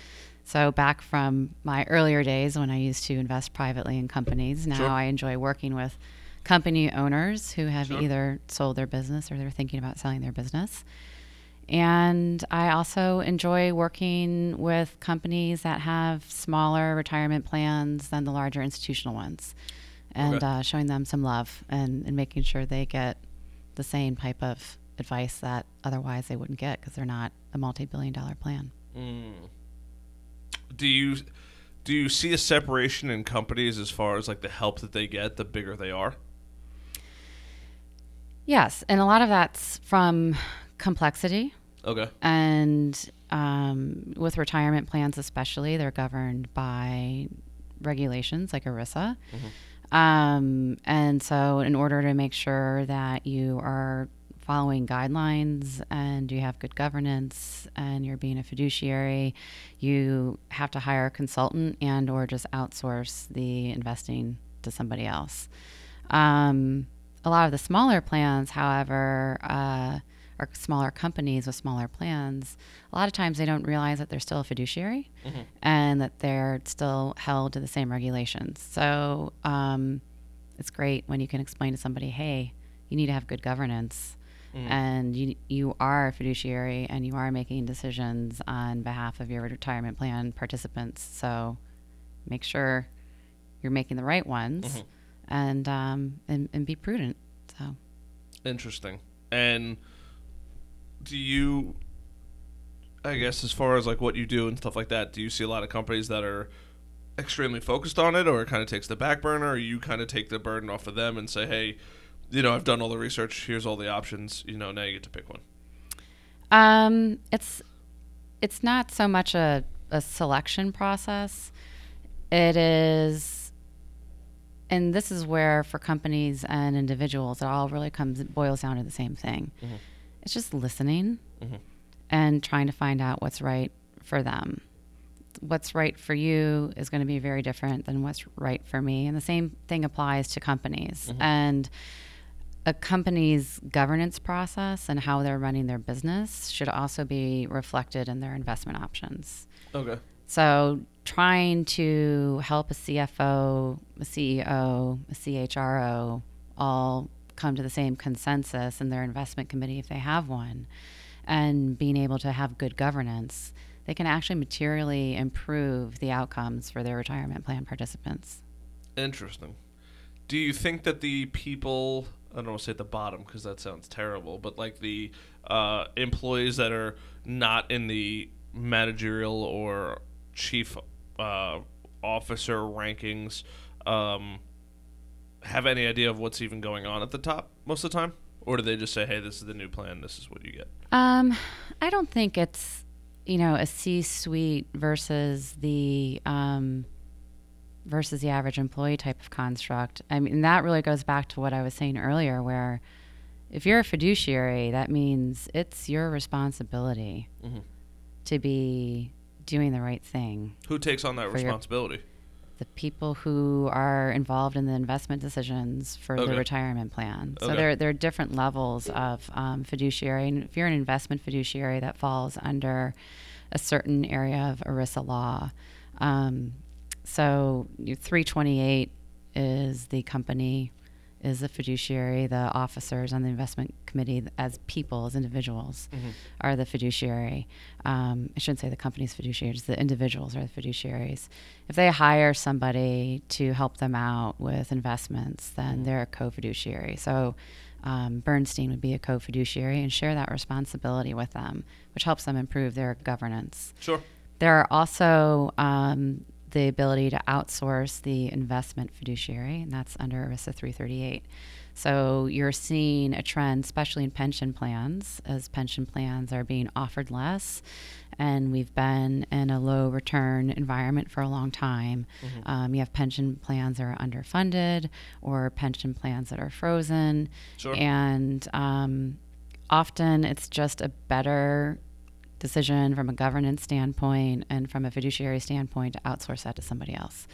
So, back from my earlier days when I used to invest privately in companies, now Sure. I enjoy working with company owners who have Sure. either sold their business or they're thinking about selling their business. And I also enjoy working with companies that have smaller retirement plans than the larger institutional ones and Okay. uh, showing them some love and, and making sure they get the same type of advice that otherwise they wouldn't get because they're not a multi billion dollar plan. Mm. Do you do you see a separation in companies as far as like the help that they get the bigger they are? Yes. And a lot of that's from complexity. Okay. And um, with retirement plans, especially, they're governed by regulations like ERISA. Um, and so, in order to make sure that you are following guidelines and you have good governance and you're being a fiduciary, you have to hire a consultant and or just outsource the investing to somebody else. Um, a lot of the smaller plans, however, uh, or smaller companies with smaller plans, a lot of times they don't realize that they're still a fiduciary and that they're still held to the same regulations. So um, it's great when you can explain to somebody, hey, you need to have good governance. And you you are a fiduciary, and you are making decisions on behalf of your retirement plan participants. So make sure you're making the right ones, and um, and and be prudent. So Interesting. And do you I guess as far as like what you do and stuff like that, do you see a lot of companies that are extremely focused on it or it kind of takes the back burner or you kind of take the burden off of them and say, "Hey, you know, I've done all the research, here's all the options, you know, now you get to pick one." Um, it's it's not so much a, a selection process. It is, and this is where for companies and individuals, it all really comes it boils down to the same thing. It's just listening mm-hmm. and trying to find out what's right for them. What's right for you is going to be very different than what's right for me, and the same thing applies to companies mm-hmm. and a company's governance process and how they're running their business should also be reflected in their investment options. Okay. So, trying to help a CFO, a CEO, a CHRO all come to the same consensus in their investment committee if they have one, and being able to have good governance, they can actually materially improve the outcomes for their retirement plan participants. Interesting. Do you think that the people, I don't want to say at the bottom because that sounds terrible, but like the uh, employees that are not in the managerial or chief uh, officer rankings, um, have any idea of what's even going on at the top most of the time? Or do they just say, hey, this is the new plan, this is what you get? Um, I don't think it's you know a C-suite versus the um, versus the average employee type of construct. I mean, that really goes back to what I was saying earlier, where if you're a fiduciary, that means it's your responsibility Mhm. to be doing the right thing. Who takes on that responsibility? The people who are involved in the investment decisions for Okay. the retirement plan. So Okay. there, there are different levels of um, fiduciary. And if you're an investment fiduciary, that falls under a certain area of ERISA law. Um, so 328 is the company, is the fiduciary. The officers on the investment committee, as people, as individuals, are the fiduciary. Um, I shouldn't say the company's fiduciaries, the individuals are the fiduciaries. If they hire somebody to help them out with investments, then they're a co fiduciary. So um, Bernstein would be a co fiduciary and share that responsibility with them, which helps them improve their governance. Sure. There are also um, the ability to outsource the investment fiduciary, and that's under ERISA 338. So you're seeing a trend, especially in pension plans, as pension plans are being offered less. And we've been in a low return environment for a long time. Um, you have pension plans that are underfunded or pension plans that are frozen. Sure. And um, often it's just a better decision from a governance standpoint and from a fiduciary standpoint to outsource that to somebody else.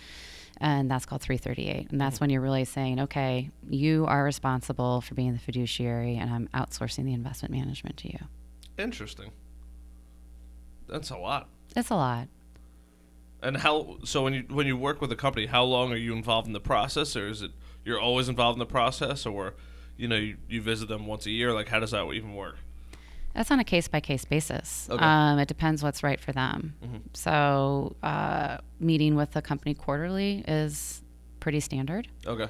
And that's called 338. And that's mm-hmm. when you're really saying, okay, you are responsible for being the fiduciary, and I'm outsourcing the investment management to you. Interesting. That's a lot. It's a lot. And how? So when you when you work with a company, how long are you involved in the process, or is it you're always involved in the process, or you know you, you visit them once a year? Like how does that even work? That's on a case by case basis. Okay. Um, it depends what's right for them. So, uh, meeting with the company quarterly is pretty standard. Okay.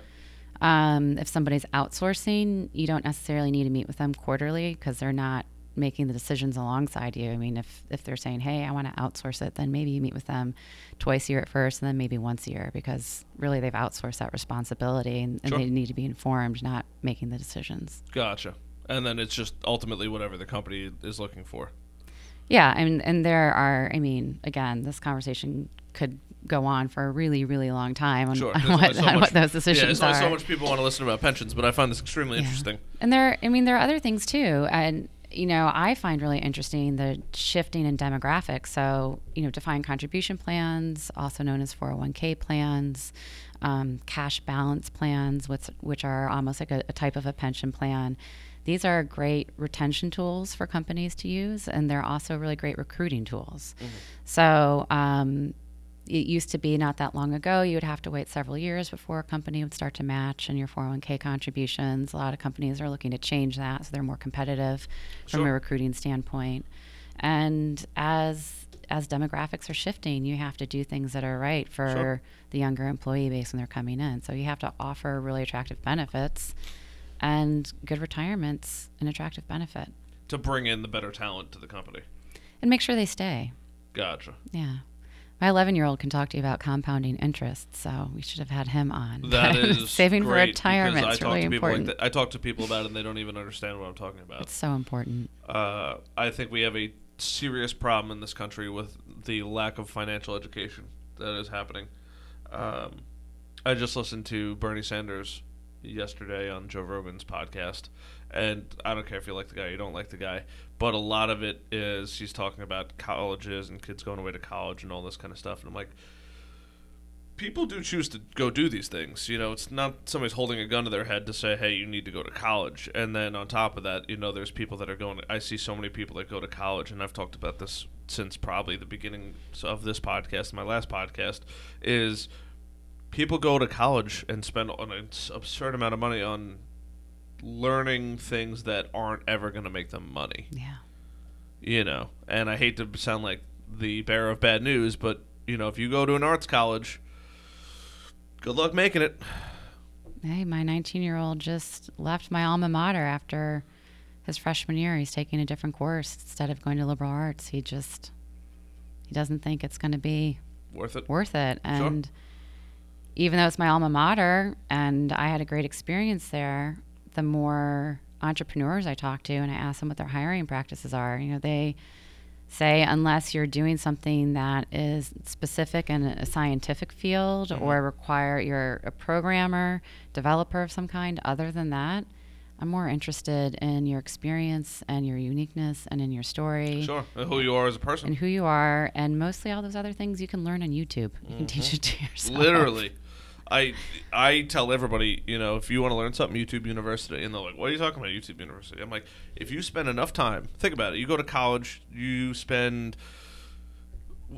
Um, if somebody's outsourcing, you don't necessarily need to meet with them quarterly because they're not making the decisions alongside you. I mean, if, if they're saying, hey, I want to outsource it, then maybe you meet with them twice a year at first and then maybe once a year because really they've outsourced that responsibility and, and Sure. they need to be informed, not making the decisions. Gotcha. And then it's just ultimately whatever the company is looking for. Yeah, and and there are. I mean, again, this conversation could go on for a really, really long time on, Sure. on what, so on much- what those Yeah, decisions there's are. so much people want to listen about pensions, but I find this extremely Yeah. interesting. And there, I mean, there are other things too. And, you know, I find really interesting the shifting in demographics. So, you know, defined contribution plans, also known as 401k plans, um, cash balance plans, which, which are almost like a, a type of a pension plan. These are great retention tools for companies to use, and they're also really great recruiting tools. So, um, it used to be not that long ago, you would have to wait several years before a company would start to match in your 401k contributions. A lot of companies are looking to change that so they're more competitive from a recruiting standpoint. And as as demographics are shifting, you have to do things that are right for Sure. the younger employee base when they're coming in. So you have to offer really attractive benefits and good retirements an attractive benefit. To bring in the better talent to the company. And make sure they stay. Gotcha. Yeah. My 11 year old can talk to you about compounding interest, so we should have had him on. That is saving for retirement I is really important. Like. I talk to people about it and they don't even understand what I'm talking about. It's so important. Uh, I think we have a serious problem in this country with the lack of financial education that is happening. Um, I just listened to Bernie Sanders yesterday on Joe Rogan's podcast, and I don't care if you like the guy or you don't like the guy, but a lot of it is he's talking about colleges and kids going away to college and all this kind of stuff, and I'm like, people do choose to go do these things. You know, it's not somebody's holding a gun to their head to say, "Hey, you need to go to college." And then on top of that, you know, there's people that are going. I see so many people that go to college, and I've talked about this since probably the beginning of this podcast. My last podcast is people go to college and spend an absurd amount of money on learning things that aren't ever going to make them money Yeah. you know and i hate to sound like the bearer of bad news but you know if you go to an arts college good luck making it Hey, my 19 year old just left my alma mater after his freshman year. He's taking a different course instead of going to liberal arts. He just, he doesn't think it's going to be worth it worth it. And even though it's my alma mater and I had a great experience there, the more entrepreneurs I talk to and I ask them what their hiring practices are, you know, they say unless you're doing something that is specific in a scientific field mm-hmm. or require you're a programmer, developer of some kind, other than that, I'm more interested in your experience and your uniqueness and in your story sure and who you are as a person and who you are, and mostly all those other things you can learn on YouTube. You can mm-hmm. teach it to yourself. literally I I tell everybody, you know, if you want to learn something, YouTube University, and they're like, "What are you talking about, YouTube University?" I'm like, if you spend enough time, think about it. You go to college, you spend.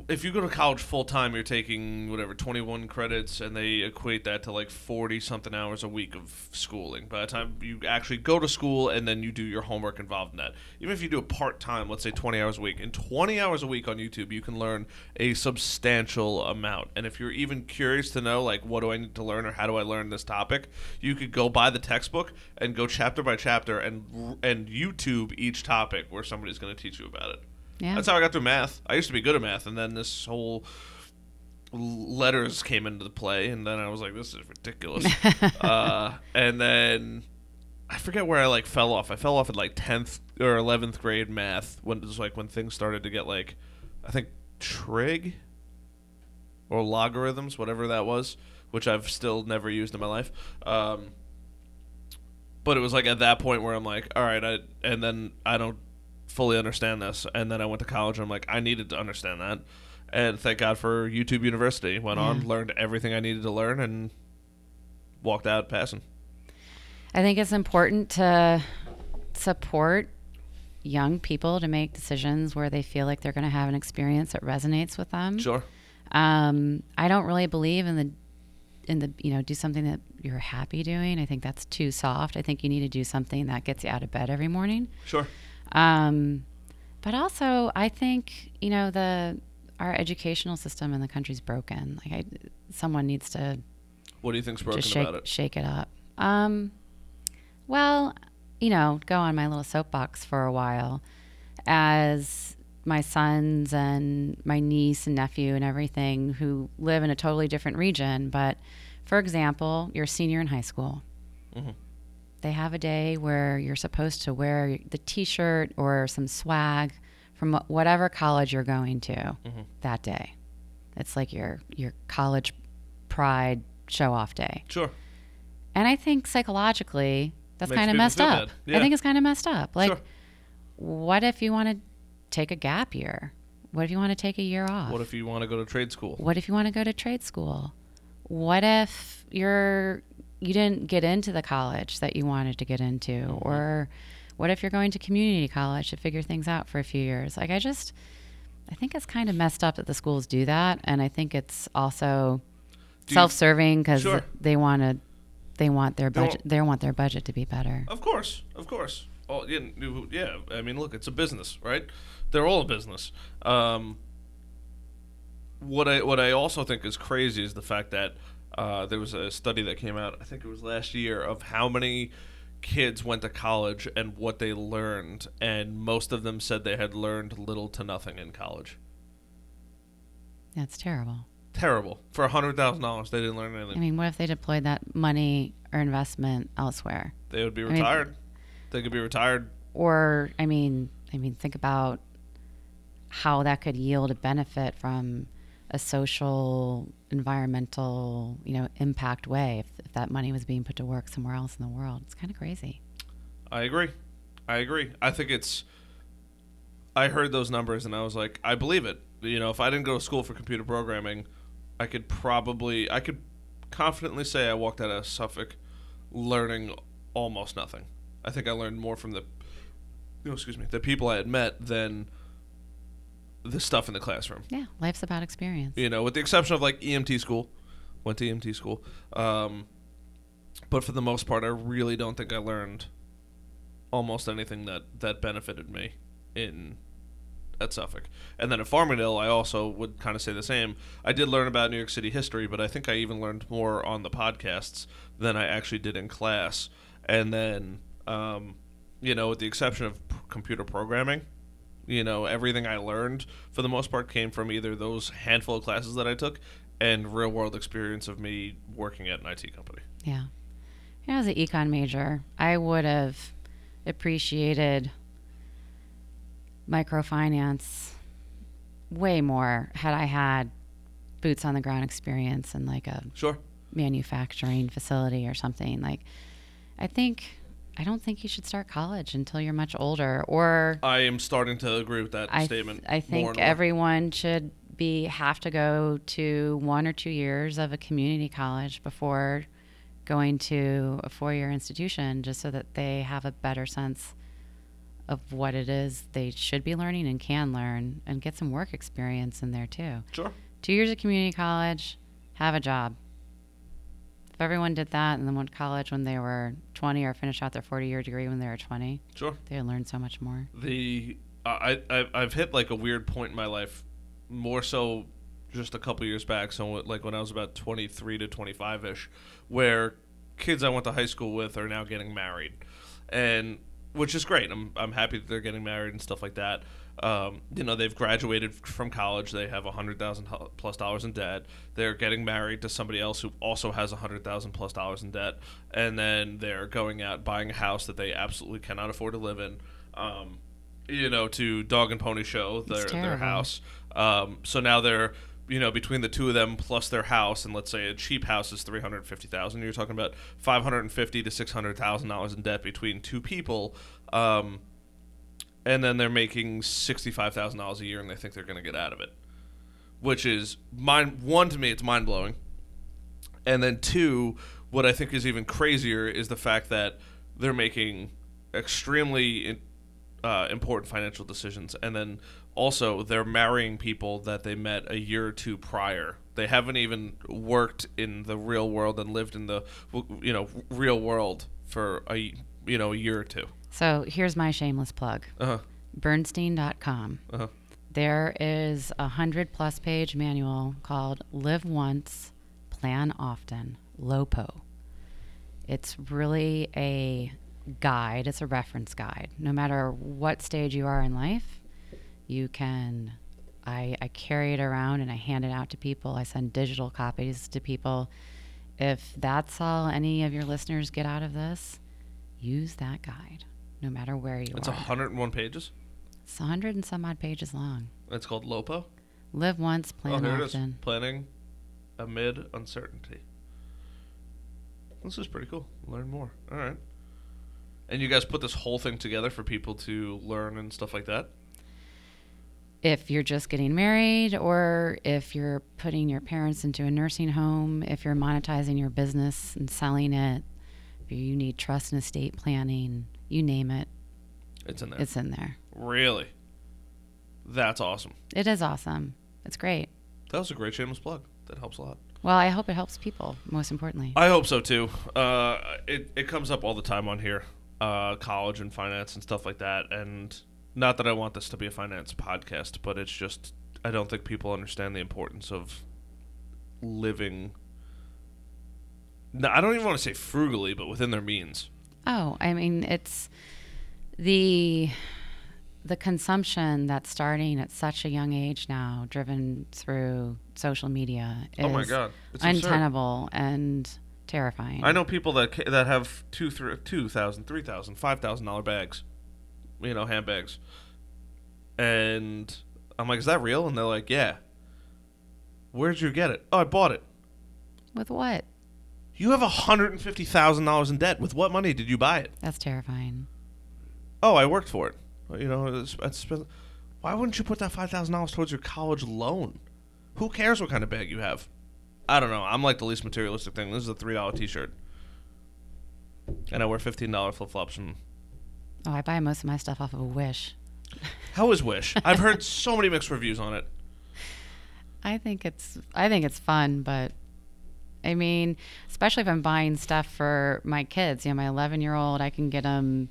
If you go to college full time, you're taking whatever 21 credits, and they equate that to like 40 something hours a week of schooling. By the time you actually go to school, and then you do your homework involved in that, even if you do a part time, let's say 20 hours a week, in 20 hours a week on YouTube, you can learn a substantial amount. And if you're even curious to know, like, what do I need to learn or how do I learn this topic, you could go buy the textbook and go chapter by chapter and and YouTube each topic where somebody's going to teach you about it. Yeah. That's how I got through math. I used to be good at math, and then this whole letters came into the play, and then I was like, "This is ridiculous." uh, and then I forget where I like fell off. I fell off at like tenth or eleventh grade math when it was like when things started to get like, I think trig or logarithms, whatever that was, which I've still never used in my life. Um, but it was like at that point where I'm like, all right, I and then I don't fully understand this, and then I went to college and I'm like, I needed to understand that, and thank God for YouTube University. Went on, learned everything I needed to learn, and walked out passing. I think it's important to support young people to make decisions where they feel like they're going to have an experience that resonates with them. Sure. Um, I don't really believe in the in the you know do something that you're happy doing. I think that's too soft. I think you need to do something that gets you out of bed every morning. Sure. Um, but also, I think you know the our educational system in the country's broken. Like, I, someone needs to What do you think's broken shake about it? shake it up. Um, well, you know, go on my little soapbox for a while, as my sons and my niece and nephew and everything who live in a totally different region. But for example, you're a senior in high school. Mhm. They have a day where you're supposed to wear the T-shirt or some swag from whatever college you're going to Mhm. that day. It's like your your college pride show off day. Sure. And I think psychologically that's kind of messed up. Yeah. I think it's kind of messed up. Like Sure. what if you want to take a gap year? What if you want to take a year off? What if you want to go to trade school? What if you want to go to trade school? What if you're you didn't get into the college that you wanted to get into Mm-hmm. or what if you're going to community college to figure things out for a few years? Like I just I think it's kind of messed up that the schools do that and I think it's also Do self-serving cuz Sure. they want to they want their budget they want their budget to be better. Of course, of course. Oh, yeah, yeah. I mean, look, it's a business, right? They're all a business. Um, what I what I also think is crazy is the fact that uh, there was a study that came out. I think it was last year of how many kids went to college and what they learned, and most of them said they had learned little to nothing in college. That's terrible. Terrible. For a hundred thousand dollars, they didn't learn anything. I mean, what if they deployed that money or investment elsewhere? They would be mean- retired. they could be retired. or I mean, I mean, think about how that could yield a benefit from a social, environmental, you know, impact way if, if that money was being put to work somewhere else in the world. It's kind of crazy. I agree. I agree. I think it's. I heard those numbers and I was like, I believe it. You know, if I didn't go to school for computer programming, I could probably, I could confidently say I walked out of Suffolk learning almost nothing. I think I learned more from the, no, excuse me, the people I had met than the stuff in the classroom. Yeah, life's about experience. You know, with the exception of like EMT school, went to EMT school. Um, but for the most part, I really don't think I learned almost anything that that benefited me in at Suffolk. And then at Farmingdale, I also would kind of say the same. I did learn about New York City history, but I think I even learned more on the podcasts than I actually did in class. And then, um, you know, with the exception of p- computer programming, you know, everything I learned for the most part came from either those handful of classes that I took and real world experience of me working at an IT company. Yeah. You know, as an econ major, I would have appreciated microfinance way more had I had boots on the ground experience in like a Sure. manufacturing facility or something. Like, I think, I don't think you should start college until you're much older. Or I am starting to agree with that I, th- statement. I more think and more. everyone should be have to go to one or two years of a community college before going to a four-year institution, just so that they have a better sense of what it is they should be learning and can learn, and get some work experience in there too Sure. two years of community college, have a job. Everyone did that and then went to college when they were 20 or finished out their 40 year degree when they were 20, Sure. they would learn so much more. The I, I I've hit like a weird point in my life, more so just a couple years back. So like when I was about twenty three to twenty five ish, where kids I went to high school with are now getting married, and which is great. I'm I'm happy that they're getting married and stuff like that. Um, you know, they've graduated from college. They have a hundred thousand plus dollars in debt. They're getting married to somebody else who also has a hundred thousand plus dollars in debt, and then they're going out buying a house that they absolutely cannot afford to live in. Um, you know, to dog and pony show their their house. Um, so now they're you know between the two of them plus their house, and let's say a cheap house is three hundred fifty thousand. You're talking about five hundred and fifty to six hundred thousand dollars in debt between two people. Um, and then they're making sixty-five thousand dollars a year, and they think they're going to get out of it, which is mind one to me. It's mind blowing, and then two, what I think is even crazier is the fact that they're making extremely uh, important financial decisions, and then also they're marrying people that they met a year or two prior. They haven't even worked in the real world and lived in the you know real world for a you know a year or two. So here's my shameless plug Uh huh. Bernstein.com. Uh-huh. There is a hundred plus page manual called Live Once, Plan Often, LOPO. It's really a guide, it's a reference guide. No matter what stage you are in life, you can. I, I carry it around and I hand it out to people. I send digital copies to people. If that's all any of your listeners get out of this, use that guide, no matter where you are. It's 101 pages. It's hundred and some odd pages long. It's called Lopo. Live once, oh, plan is. often. Planning amid uncertainty. This is pretty cool. Learn more. All right. And you guys put this whole thing together for people to learn and stuff like that. If you're just getting married, or if you're putting your parents into a nursing home, if you're monetizing your business and selling it, if you need trust and estate planning, you name it, It's in there. it's in there. really. That's awesome. It is awesome. It's great. That was a great shameless plug. That helps a lot. Well, I hope it helps people, most importantly. I hope so too. Uh, it it comes up all the time on here, uh, college and finance and stuff like that. And not that I want this to be a finance podcast, but it's just I don't think people understand the importance of living. No, I don't even want to say frugally, but within their means. Oh, I mean, it's the the consumption that's starting at such a young age now, driven through social media, is oh my god, it's absurd. untenable and terrifying. I know people that that have two, three, two thousand, three thousand, five thousand dollar bags, you know, handbags, and I'm like, is that real? And they're like, yeah. Where'd you get it? Oh, I bought it. With what? You have hundred and fifty thousand dollars in debt. With what money did you buy it? That's terrifying. Oh, I worked for it. You know, it's, it's, why wouldn't you put that five thousand dollars towards your college loan? Who cares what kind of bag you have? I don't know. I'm like the least materialistic thing. This is a three dollar T-shirt, and I wear fifteen dollar flip flops from Oh, I buy most of my stuff off of a Wish. How is Wish? I've heard so many mixed reviews on it. I think it's I think it's fun, but I mean, especially if I'm buying stuff for my kids. You know, my 11 year old, I can get him.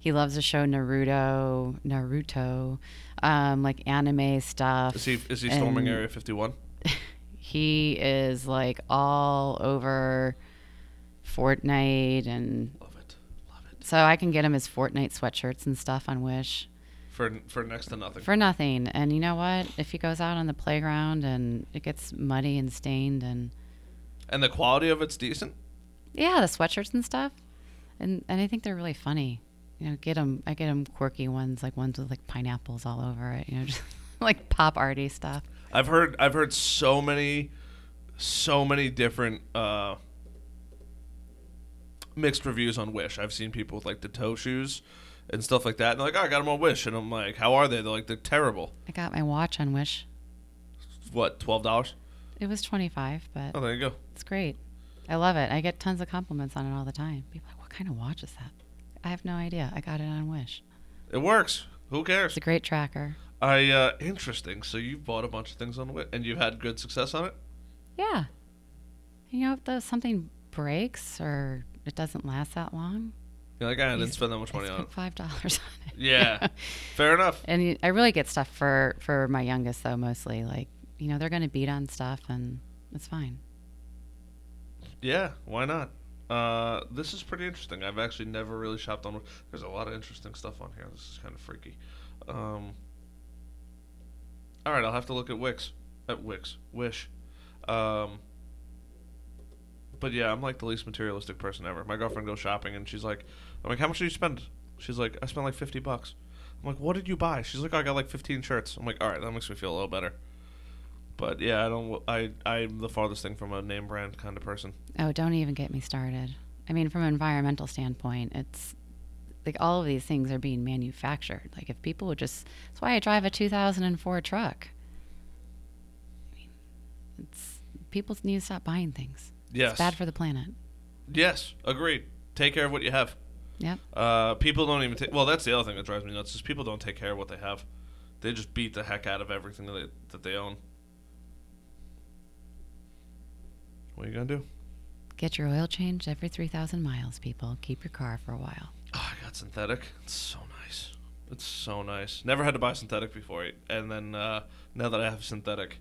He loves the show Naruto, Naruto, um, like anime stuff. Is he is he storming And- Area 51? He is like all over Fortnite, and Love it, love it. So I can get him his Fortnite sweatshirts and stuff on Wish. For for next to nothing. for nothing. And you know what? If he goes out on the playground and it gets muddy and stained, and and the quality of it's decent. yeah, the sweatshirts and stuff, and and I think they're really funny. You know, get them. I get them quirky ones, like ones with like pineapples all over it. You know, just like pop arty stuff. I've heard I've heard so many so many different uh mixed reviews on Wish. I've seen people with like the toe shoes and stuff like that. And they're like, oh, I got them on Wish. And I'm like, how are they? They're like, they're terrible. I got my watch on Wish. What, $12? It was twenty five, but Oh, there you go. it's great. I love it. I get tons of compliments on it all the time. People are like, "What kind of watch is that?" I have no idea. I got it on Wish. It works. Who cares? It's a great tracker. I, uh, interesting. So you've bought a bunch of things on Wish and you've had good success on it? Yeah. You know, if the, something breaks or it doesn't last that long, You're like, "Ah, I didn't spend that much money on it. five dollars on it. Yeah. Fair enough. and I really get stuff for for my youngest though, mostly. Like, you know, they're gonna beat on stuff, and it's fine. Yeah, why not? Uh, this is pretty interesting. I've actually never really shopped on. There's a lot of interesting stuff on here. This is kind of freaky. Um, all right, I'll have to look at Wix. At Wix, Wish. Um, but yeah, I'm like the least materialistic person ever. My girlfriend goes shopping and she's like, "I'm like, how much did you spend?" She's like, "I spent like fifty bucks." I'm like, "What did you buy?" She's like, "I got like fifteen shirts." I'm like, "All right, that makes me feel a little better." But yeah, I don't. I I'm the farthest thing from a name brand kind of person. Oh, don't even get me started. I mean, from an environmental standpoint, it's like all of these things are being manufactured. Like, if people would just, that's why I drive a 2004 truck. I mean, it's people need to stop buying things. Yes. It's bad for the planet. Yes, agreed. Take care of what you have. Yep. Uh, people don't even take. Well, that's the other thing that drives me nuts is people don't take care of what they have. They just beat the heck out of everything that they, that they own. What are you gonna do? Get your oil changed every 3,000 miles, people. Keep your car for a while. Oh, I got synthetic. It's so nice. It's so nice. Never had to buy synthetic before, and then uh, now that I have synthetic,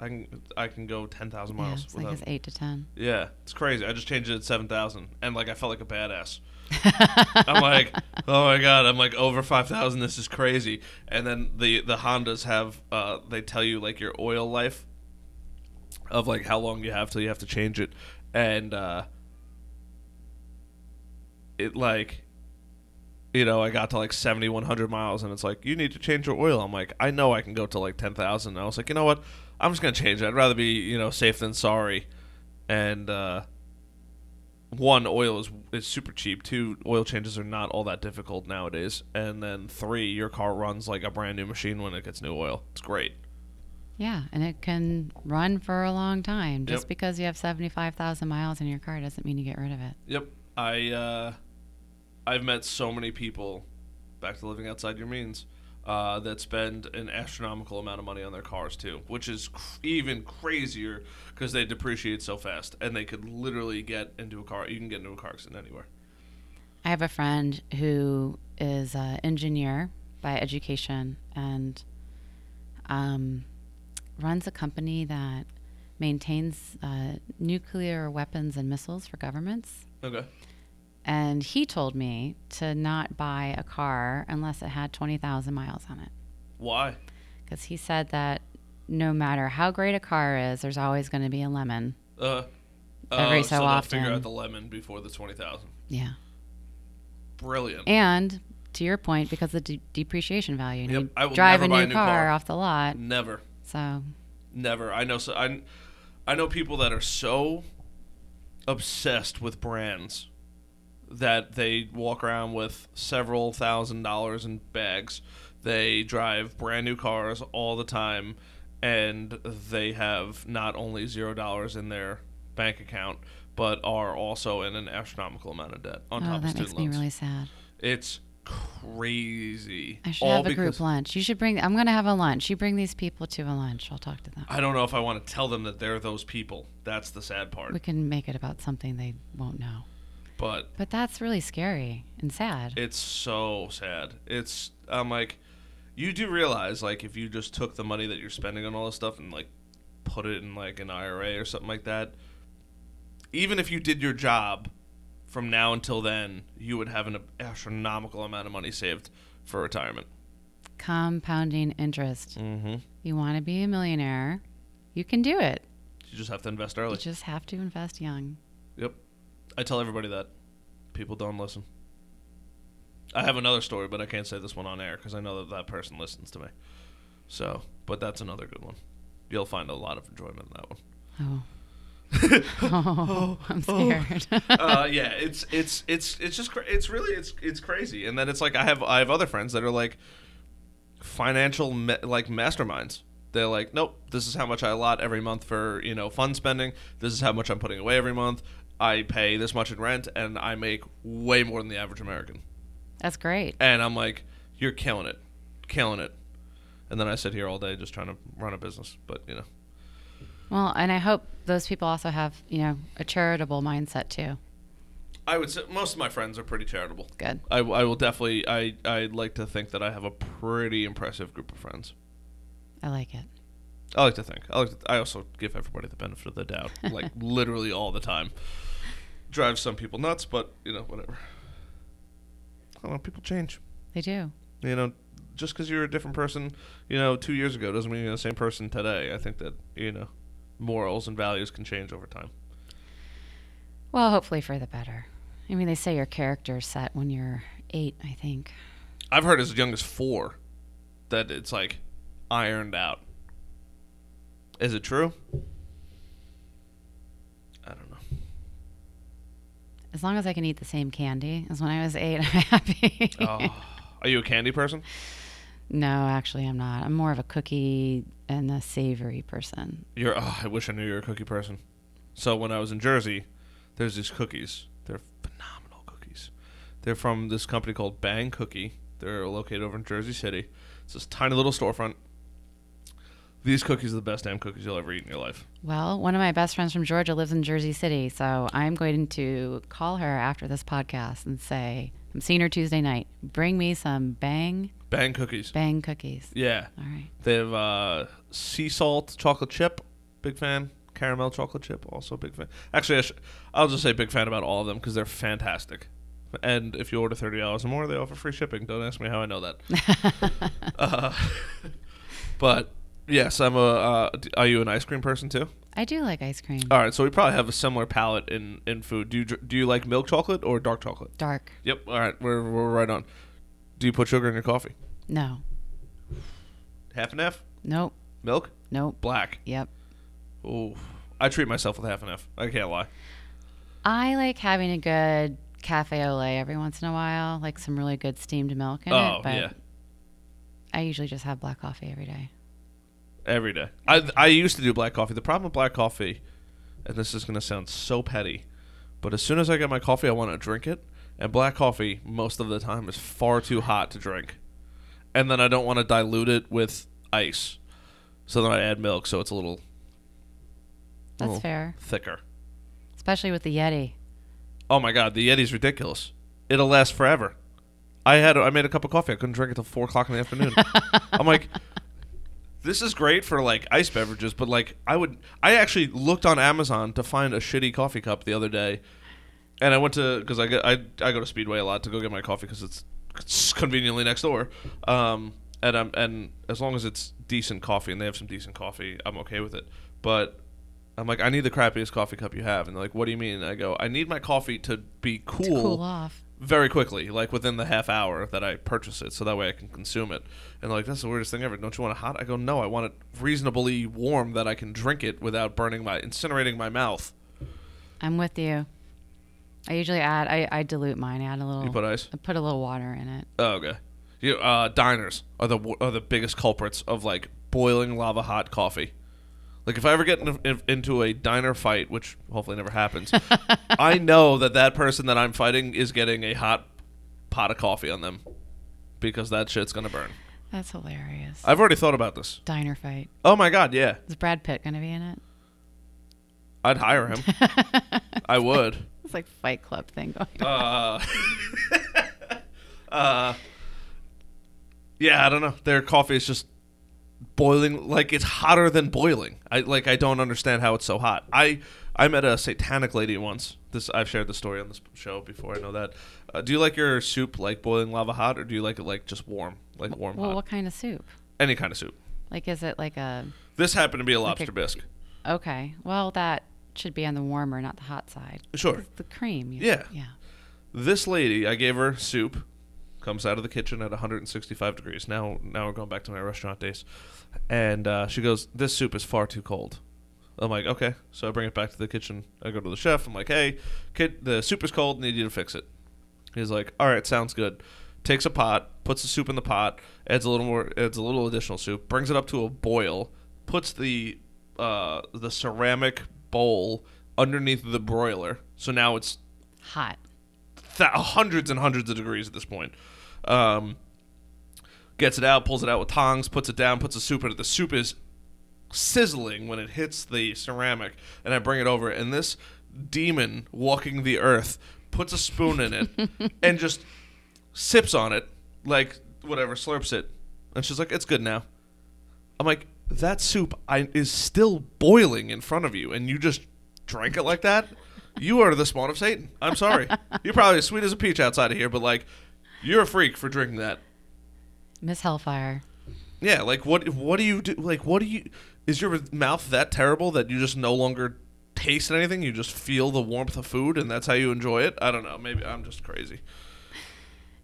I can I can go ten thousand Yeah, miles. it's like it's 8 to 10. yeah, it's crazy. I just changed it at seven thousand, and like I felt like a badass. I'm like, oh my god, I'm like over five thousand. This is crazy. And then the the Hondas have uh, they tell you like your oil life of like how long you have till you have to change it, and uh, it like. You know, I got to like 7,100 miles, and it's like, you need to change your oil. I'm like, I know I can go to like 10,000. I was like, you know what? I'm just going to change it. I'd rather be, you know, safe than sorry. And, uh, one oil is is super cheap. Two oil changes are not all that difficult nowadays. And then three, your car runs like a brand new machine when it gets new oil. It's great. Yeah, and it can run for a long time. Just Yep. because you have 75,000 miles in your car doesn't mean you get rid of it. Yep. I uh, I've met so many people, back to living outside your means, uh, that spend an astronomical amount of money on their cars too, which is cr- even crazier because they depreciate so fast, and they could literally get into a car. You can get into a car accident anywhere. I have a friend who is an engineer by education and um, runs a company that maintains uh, nuclear weapons and missiles for governments. Okay. And he told me to not buy a car unless it had 20,000 miles on it. Why? Because he said that no matter how great a car is, there's always going to be a lemon. Uh, Every uh, so they'll often. figure out the lemon before the twenty thousand. Yeah. Brilliant. And to your point, because of the de- depreciation value, Yep, I will drive never a buy new, a new car, car. off the lot. Never. So Never. I know. So I, I know people that are so obsessed with brands that they walk around with several thousand dollars in bags. They drive brand new cars all the time, and they have not only zero dollars in their bank account, but are also in an astronomical amount of debt on oh, top of student loans. that makes me really sad. It's crazy. I should All have a group lunch. You should bring. I'm going to have a lunch. You bring these people to a lunch. I'll talk to them. I don't know if I want to tell them that they're those people. That's the sad part. We can make it about something they won't know. But But that's really scary and sad. it's so sad. It's I'm like, you do realize like if you just took the money that you're spending on all this stuff and like put it in like an IRA or something like that, even if you did your job from now until then, you would have an astronomical amount of money saved for retirement. Compounding interest. Mm-hmm. You want to be a millionaire, you can do it. You just have to invest early. You early. just have to invest young. Yep. I tell everybody that. People don't listen. I have another story, but I can't say this one on air because I know that that person listens to me. So, but that's another good one. You'll find a lot of enjoyment in that one. Oh. oh, I'm scared. uh, yeah, it's it's it's it's just cra- it's really it's it's crazy. And then it's like I have I have other friends that are like financial ma- like masterminds. They're like, nope, this is how much I allot every month for you know fund spending. This is how much I'm putting away every month. I pay this much in rent, and I make way more than the average American. That's great. And I'm like, you're killing it, killing it. And then I sit here all day just trying to run a business. But you know, Well, and I hope those people also have, you know, a charitable mindset too. I would say most of my friends are pretty charitable. Good. I, I will definitely I I like to think that I have a pretty impressive group of friends. I like it. I like to think. I like to, I also give everybody the benefit of the doubt, like literally all the time. Drives some people nuts, but you know whatever. I don't know. People change. They do. You know, just because you're a different person, you know, two years ago doesn't mean you're the same person today. I think that you know, morals and values can change over time. Well, hopefully for the better. I mean, they say your character's set when you're eight, I think. I've heard as young as four that it's like ironed out. Is it true? I don't know. As long as I can eat the same candy as when I was eight, I'm happy. Oh, are you a candy person? no, actually, I'm not. I'm more of a cookie and a savory person. You're. Oh, I wish I knew you were a cookie person. So when I was in Jersey, there's these cookies. They're phenomenal cookies. They're from this company called Bang Cookie. They're located over in Jersey City. It's this tiny little storefront. These cookies are the best damn cookies you'll ever eat in your life. Well, one of my best friends from Georgia lives in Jersey City, so I'm going to call her after this podcast and say, I'm seeing her Tuesday night. Bring me some bang, Bang cookies. bang cookies. Yeah. All right. They have uh, sea salt chocolate chip. Big fan. Caramel chocolate chip. Also big fan. Actually, I sh- I'll just say big fan about all of them because they're fantastic. And if you order thirty dollars or more, they offer free shipping. Don't ask me how I know that. uh, but yes, I'm a. Uh, are you an ice cream person too? I do like ice cream. All right, so we probably have a similar palate in in food. Do you do you like milk chocolate or dark chocolate? Dark. Yep. All right, we're we're right on. Do you put sugar in your coffee? No. Half and half. Nope. Milk. Nope. Black. Yep. Oh, I treat myself with half and half. I can't lie. I like having a good cafe au lait every once in a while, like some really good steamed milk in oh it. But yeah, I usually just have black coffee every day. Every day. I I used to do black coffee. The problem with black coffee, and this is gonna sound so petty, but as soon as I get my coffee, I want to drink it. And black coffee, most of the time, is far too hot to drink. And then I don't want to dilute it with ice, so then I add milk, so it's a little That's Oh. fair, thicker. especially with the Yeti. Oh my god, the Yeti's ridiculous. It'll last forever. I had I made a cup of coffee. I couldn't drink it till four o'clock in the afternoon. I'm like, this is great for like ice beverages, but like I would I actually looked on Amazon to find a shitty coffee cup the other day, and I went to because I get I I go to Speedway a lot to go get my coffee because it's, it's conveniently next door. Um, and I'm and as long as it's decent coffee and they have some decent coffee, I'm okay with it. But I'm like, I need the crappiest coffee cup you have, and they're like, what do you mean? And I go, I need my coffee to be To cool, cool off. Very quickly, like within the half hour that I purchase it, so that way I can consume it. And like, that's the weirdest thing ever. Don't you want it hot? I go, no, I want it reasonably warm that I can drink it without burning my incinerating my mouth. I'm with you. I usually add. I, I dilute mine. Add a little. You put ice. I put a little water in it. Oh, okay. You uh, diners are the are the biggest culprits of like boiling lava hot coffee. Like if I ever get in, in, into a diner fight, which hopefully never happens, I know that that person that I'm fighting is getting a hot pot of coffee on them because that shit's gonna burn. That's hilarious. I've already thought about this. Diner fight. Oh my god, yeah, Is Brad Pitt gonna be in it? I'd hire him. I would. It's like Fight Club thing going. on. Uh, uh, yeah, I don't know. Their coffee is just boiling like it's hotter than boiling. I like I don't understand how it's so hot. I I met a satanic lady once. This I've shared the story on this show before. I know that. Uh, do you like your soup like boiling lava hot, or do you like it like just warm, like warm Well, hot? what kind of soup? Any kind of soup. Like, is it like a? This happened to be a Like a- lobster bisque. Okay. Well, that should be on the warmer, not the hot side. Sure. It's the cream. you- Yeah. Yeah. This lady, I gave her soup. Comes out of the kitchen at 165 degrees. Now, now we're going back to my restaurant days, and uh, she goes, "This soup is far too cold." I'm like, "Okay." So I bring it back to the kitchen. I go to the chef. I'm like, "Hey, kid, the soup is cold. Need you to fix it." He's like, "All right, sounds good." Takes a pot, puts the soup in the pot, adds a little more, adds a little additional soup, brings it up to a boil, puts the uh, the ceramic bowl underneath the broiler. So now it's Hot. th- hundreds and hundreds of degrees at this point. Um, gets it out, pulls it out with tongs, puts it down, puts the soup in it. The soup is sizzling when it hits the ceramic, and I bring it over, and this demon walking the earth puts a spoon in it and just sips on it, like whatever, slurps it, and she's like, "It's good now." I'm like, "That soup I, is still boiling in front of you, and you just drank it like that." You are the spawn of Satan. I'm sorry. You're probably as sweet as a peach outside of here, but like, you're a freak for drinking that. Miss Hellfire. Yeah, like what? What do you do? Like, what do you? Is your mouth that terrible that you just no longer taste anything? You just feel the warmth of food, and that's how you enjoy it. I don't know. Maybe I'm just crazy.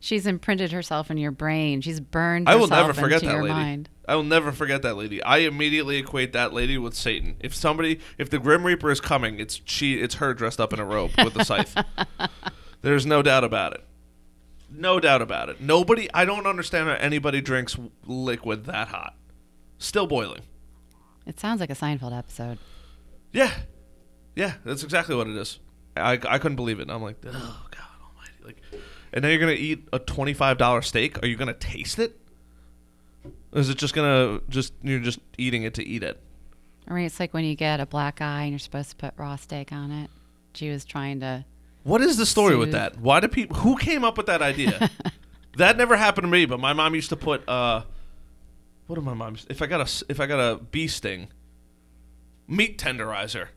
She's imprinted herself in your brain. She's burned I herself will never forget that lady. mind. I will never forget that lady. I immediately equate that lady with Satan. If somebody, if the Grim Reaper is coming, it's she, it's her dressed up in a robe with a scythe. There's no doubt about it. No doubt about it. Nobody. I don't understand how anybody drinks liquid that hot, still boiling. It sounds like a Seinfeld episode. Yeah, yeah, that's exactly what it is. I, I couldn't believe it. I'm like, oh god almighty! Like, and now you're gonna eat a twenty five dollar steak. Are you gonna taste it? Is it just gonna just you're just eating it to eat it? I mean, it's like when you get a black eye and you're supposed to put raw steak on it. She was trying to. What is the story with that? Why do people? Who came up with that idea? that never happened to me, but my mom used to put. uh What did my mom? If I got a if I got a bee sting, meat tenderizer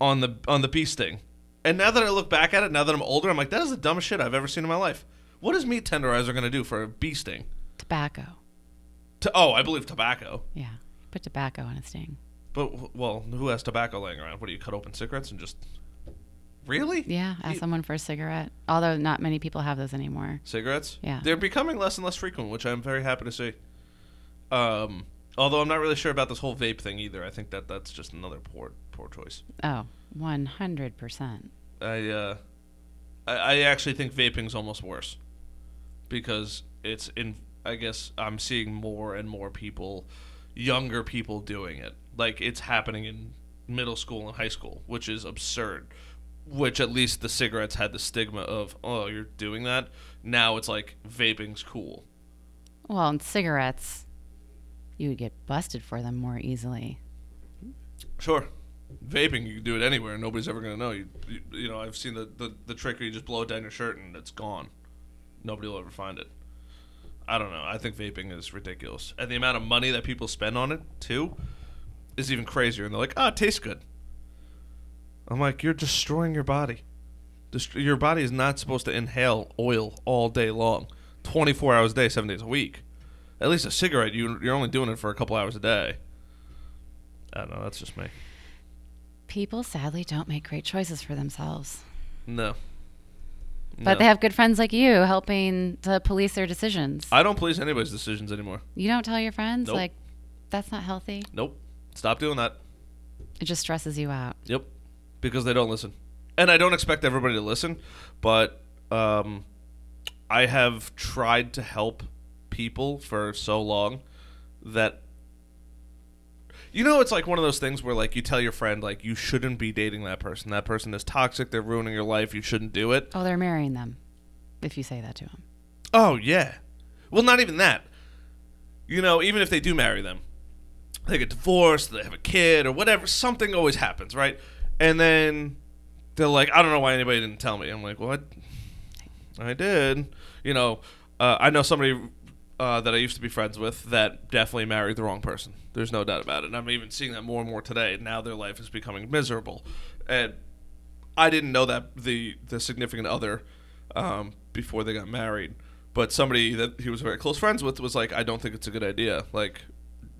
on the on the bee sting, and now that I look back at it, now that I'm older, I'm like, that is the dumbest shit I've ever seen in my life. What is meat tenderizer gonna do for a bee sting? Tobacco. To, oh, I believe tobacco. Yeah. Put tobacco on a sting. But well, who has tobacco laying around? What do you cut open cigarettes and just? Really? Yeah. Ask You- someone for a cigarette. Although not many people have those anymore. Cigarettes? Yeah. They're becoming less and less frequent, which I'm very happy to see. Um, although I'm not really sure about this whole vape thing either. I think that that's just another poor poor choice. Oh, 100%. I uh, I, I actually think vaping's almost worse because it's in. I guess I'm seeing more and more people, younger people doing it. Like it's happening in middle school and high school, which is absurd. Which at least the cigarettes had the stigma of, oh, you're doing that. Now it's like vaping's cool. Well, and cigarettes, you would get busted for them more easily. Sure. Vaping, you can do it anywhere. and Nobody's ever going to know. You, you, you know, I've seen the, the, the trick where you just blow it down your shirt and it's gone. Nobody will ever find it. I don't know. I think vaping is ridiculous. And the amount of money that people spend on it, too, is even crazier. And they're like, oh, it tastes good. I'm like, you're destroying your body. Dest- your body is not supposed to inhale oil all day long, 24 hours a day, seven days a week. At least a cigarette, you, you're only doing it for a couple hours a day. I don't know. That's just me. People sadly don't make great choices for themselves. No. But No. they have good friends like you helping to police their decisions. I don't police anybody's decisions anymore. you don't tell your friends, Nope. like, that's not healthy. Nope. Stop doing that. It just stresses you out. Yep. Because they don't listen. And I don't expect everybody to listen, but um, I have tried to help people for so long that you know it's like one of those things where like you tell your friend like you shouldn't be dating that person. That person is toxic, they're ruining your life, you shouldn't do it. Oh, they're marrying them if you say that to them. Oh yeah. Well, not even that. You know, even if they do marry them, they get divorced, they have a kid or whatever, something always happens, right? And then they're like, I don't know why anybody didn't tell me. I'm like, what? I did. You know, uh, I know somebody uh, that I used to be friends with that definitely married the wrong person. There's no doubt about it. And I'm even seeing that more and more today. Now their life is becoming miserable, and I didn't know that the the significant other um, before they got married, but somebody that he was very close friends with was like, I don't think it's a good idea. Like,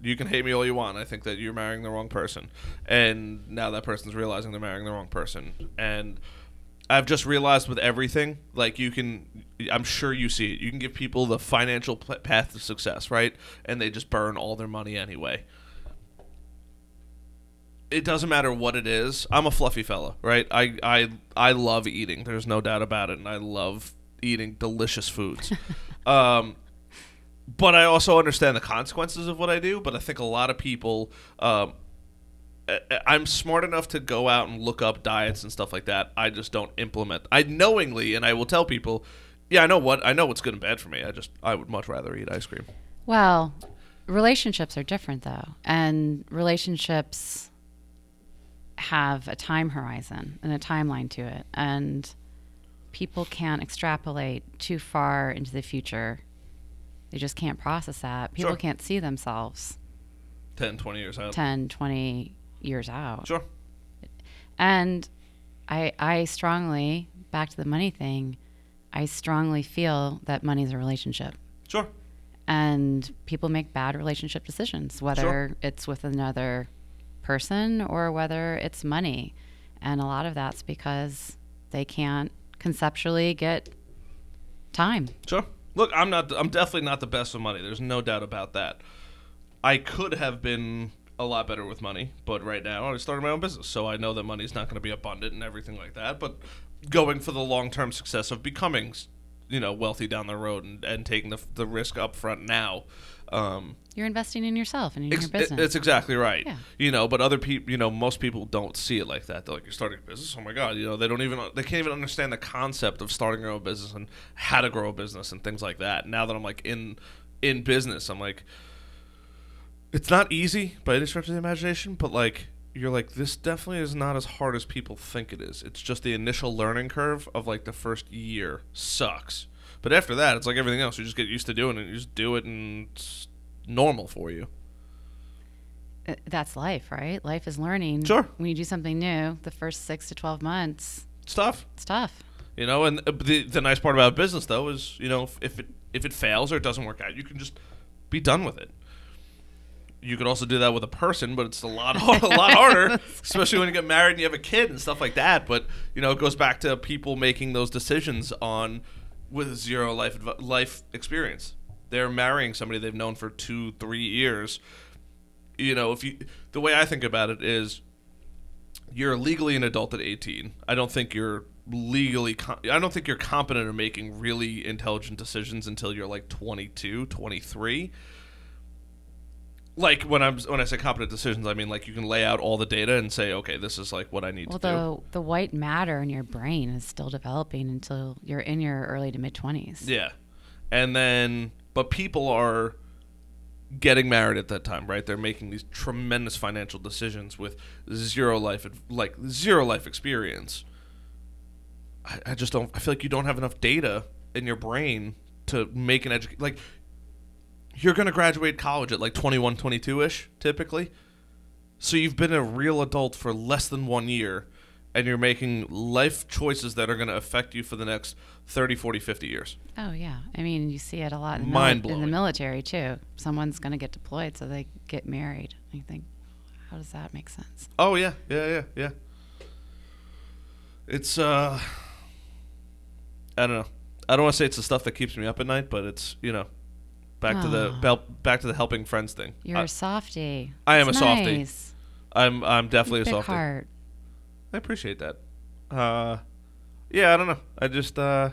you can hate me all you want. I think that you're marrying the wrong person, and now that person's realizing they're marrying the wrong person, and I've just realized with everything, like you can, I'm sure you see it. You can give people the financial p- path to success, right? And they just burn all their money anyway. It doesn't matter what it is. I'm a fluffy fella, right? I I I love eating. There's no doubt about it, and I love eating delicious foods. um, but I also understand the consequences of what I do. But I think a lot of people, um, I'm smart enough to go out and look up diets and stuff like that. I just don't implement. I knowingly, and I will tell people, yeah, I know what I know what's good and bad for me. I just I would much rather eat ice cream. Well, relationships are different though. And relationships have a time horizon and a timeline to it. And people can't extrapolate too far into the future. They just can't process that. People Sure. can't see themselves 10, 20 years out. 10, 20 years out. Sure. And I I strongly back to the money thing, I strongly feel that money's a relationship. Sure. and people make bad relationship decisions whether it's with another person or whether it's money and a lot of that's because they can't conceptually get time Sure. Look, I'm not. I'm definitely not the best with money. There's no doubt about that. I could have been a lot better with money, but right now I started my own business, so I know that money's not going to be abundant and everything like that. But going for the long-term success of becoming, you know, wealthy down the road and, and taking the, the risk up front now. Um, you're investing in yourself and in Ex- your business It's exactly right. Yeah. You know, but other people, you know, most people don't see it like that. They're like, you're starting a business. Oh my god, you know, they don't even they can't even understand the concept of starting your own business and how to grow a business and things like that. Now that I'm like in in business. I'm like, it's not easy by any stretch of the imagination, but like you're like this definitely is not as hard as people think it is. It's just the initial learning curve of like the first year sucks. But after that, it's like everything else. You just get used to doing it. You just do it, and it's normal for you. Uh, That's life, right? Life is learning. Sure. When you do something new, the first six to 12 months, It's tough. it's tough. You know, and uh, the the nice part about business though is you know if, if it if it fails or it doesn't work out, you can just be done with it. You could also do that with a person, but it's a lot hard, a lot harder, especially when you get married and you have a kid and stuff like that. But you know, it goes back to people making those decisions on with zero life life experience. They're marrying somebody they've known for two, three years. You know, if you the way I think about it is, you're legally an adult at 18. I don't think you're legally I don't think you're competent in making really intelligent decisions until you're like 22, 23. Like when I'm when I say competent decisions, I mean like you can lay out all the data and say, okay, this is like what I need Well, to do. the, the white matter in your brain is still developing until you're in your early to mid 20s. Yeah. And then but people are getting married at that time, right? They're making these tremendous financial decisions with zero life like zero life experience. I, I just don't I feel like you don't have enough data in your brain to make an education like you're going to graduate college at like 21 22ish typically. So you've been a real adult for less than 1 year and you're making life choices that are going to affect you for the next 30, 40, 50 years. Oh, yeah. I mean, you see it a lot in, mili- in the military, too. Someone's going to get deployed, so they get married. You think, how does that make sense? Oh yeah, yeah, yeah, yeah. It's uh I don't know. I don't want to say it's the stuff that keeps me up at night, but it's, you know, back to the bel- back to the helping friends thing. You're I, a softie. I am It's a softie. nice. I'm I'm definitely a Big softie. heart. I appreciate that. Uh yeah, I don't know. I just uh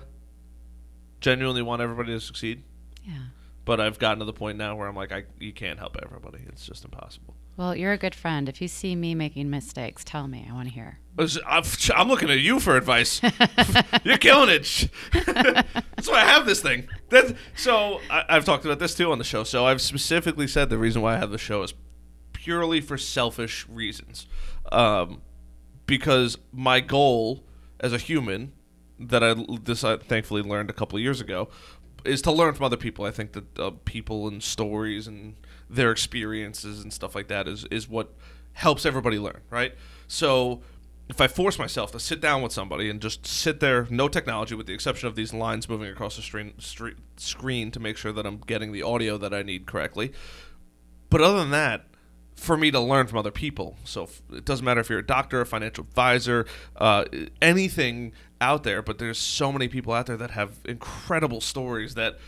genuinely want everybody to succeed, Yeah. but I've gotten to the point now where I'm like I you can't help everybody. It's just impossible. Well, you're a good friend. If you see me making mistakes, tell me. I want to hear. I'm, looking at you for advice. You're killing it. That's why I have this thing. That's, so I, I've talked about this too on the show. So I've specifically said the reason why I have the show is purely for selfish reasons, um, because my goal as a human that I this I thankfully learned a couple years ago is to learn from other people. I think that uh, people and stories and their experiences and stuff like that is is what helps everybody learn, right? So if I force myself to sit down with somebody and just sit there, no technology, with the exception of these lines moving across the screen, screen to make sure that I'm getting the audio that I need correctly. But other than that, for me to learn from other people. So it doesn't matter if you're a doctor, a financial advisor, uh, anything out there, but there's so many people out there that have incredible stories that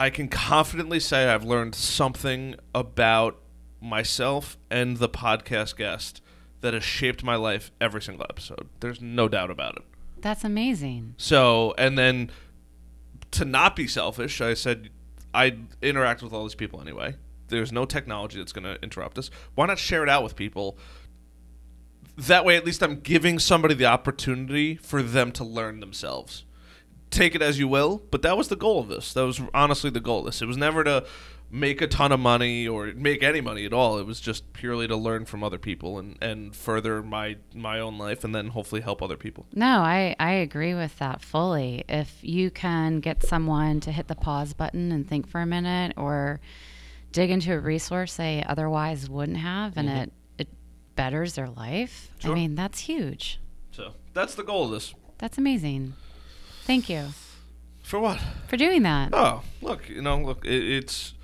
I can confidently say I've learned something about myself and the podcast guest that has shaped my life every single episode. There's no doubt about it. That's amazing. So, and then to not be selfish, I said I interact with all these people anyway. There's no technology that's going to interrupt us. Why not share it out with people? That way, at least I'm giving somebody the opportunity for them to learn themselves. Take it as you will, but that was the goal of this. That was honestly the goal of this. It was never to make a ton of money or make any money at all. It was just purely to learn from other people and, and further my my own life and then hopefully help other people. No, I, I agree with that fully. If you can get someone to hit the pause button and think for a minute or dig into a resource they otherwise wouldn't have and mm-hmm. it, it betters their life, Sure. I mean, that's huge. So that's the goal of this. That's amazing. Thank you For what? for doing that. Oh, look, you know, look, it, it's.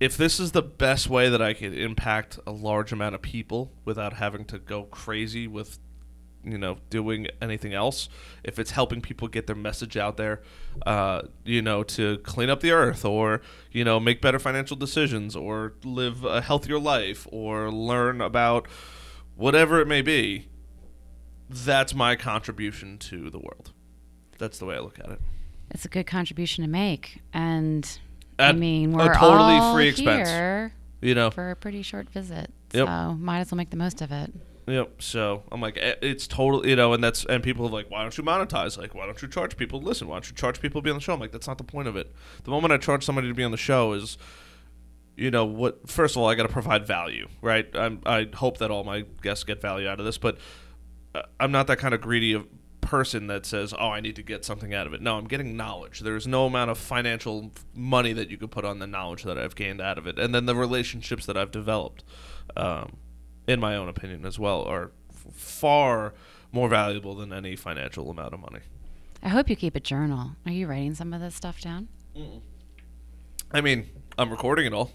If this is the best way that I could impact a large amount of people without having to go crazy with, you know, doing anything else, if it's helping people get their message out there, uh, you know, to clean up the earth or, you know, make better financial decisions or live a healthier life or learn about whatever it may be, that's my contribution to the world. That's the way I look at it. It's a good contribution to make. And I mean, we're totally all free expense. here You know, for a pretty short visit. Yep. So might as well make the most of it. Yep. So I'm like, eh, it's total, you know, and that's and people are like, why don't you monetize? Like, why don't you charge people to listen? Why don't you charge people to be on the show? I'm like, that's not the point of it. The moment I charge somebody to be on the show is, you know, what? First of all, I got to provide value, right? I'm, I hope that all my guests get value out of this, but I'm not that kind of greedy of person that says, "Oh, I need to get something out of it." No, I'm getting knowledge. There's no amount of financial money that you could put on the knowledge that I've gained out of it, and then the relationships that I've developed. Um, in my own opinion as well, are f- far more valuable than any financial amount of money. I hope you keep a journal. Are you writing some of this stuff down? I mean, I'm recording it all,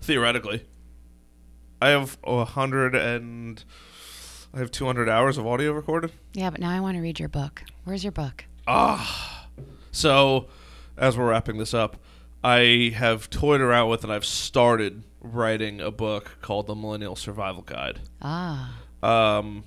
theoretically. I have a hundred and I have 200 hours of audio recorded. Yeah, but now I want to read your book. Where's your book? Ah, so as we're wrapping this up, I have toyed around with and I've started writing a book called The Millennial Survival Guide. Ah, Um,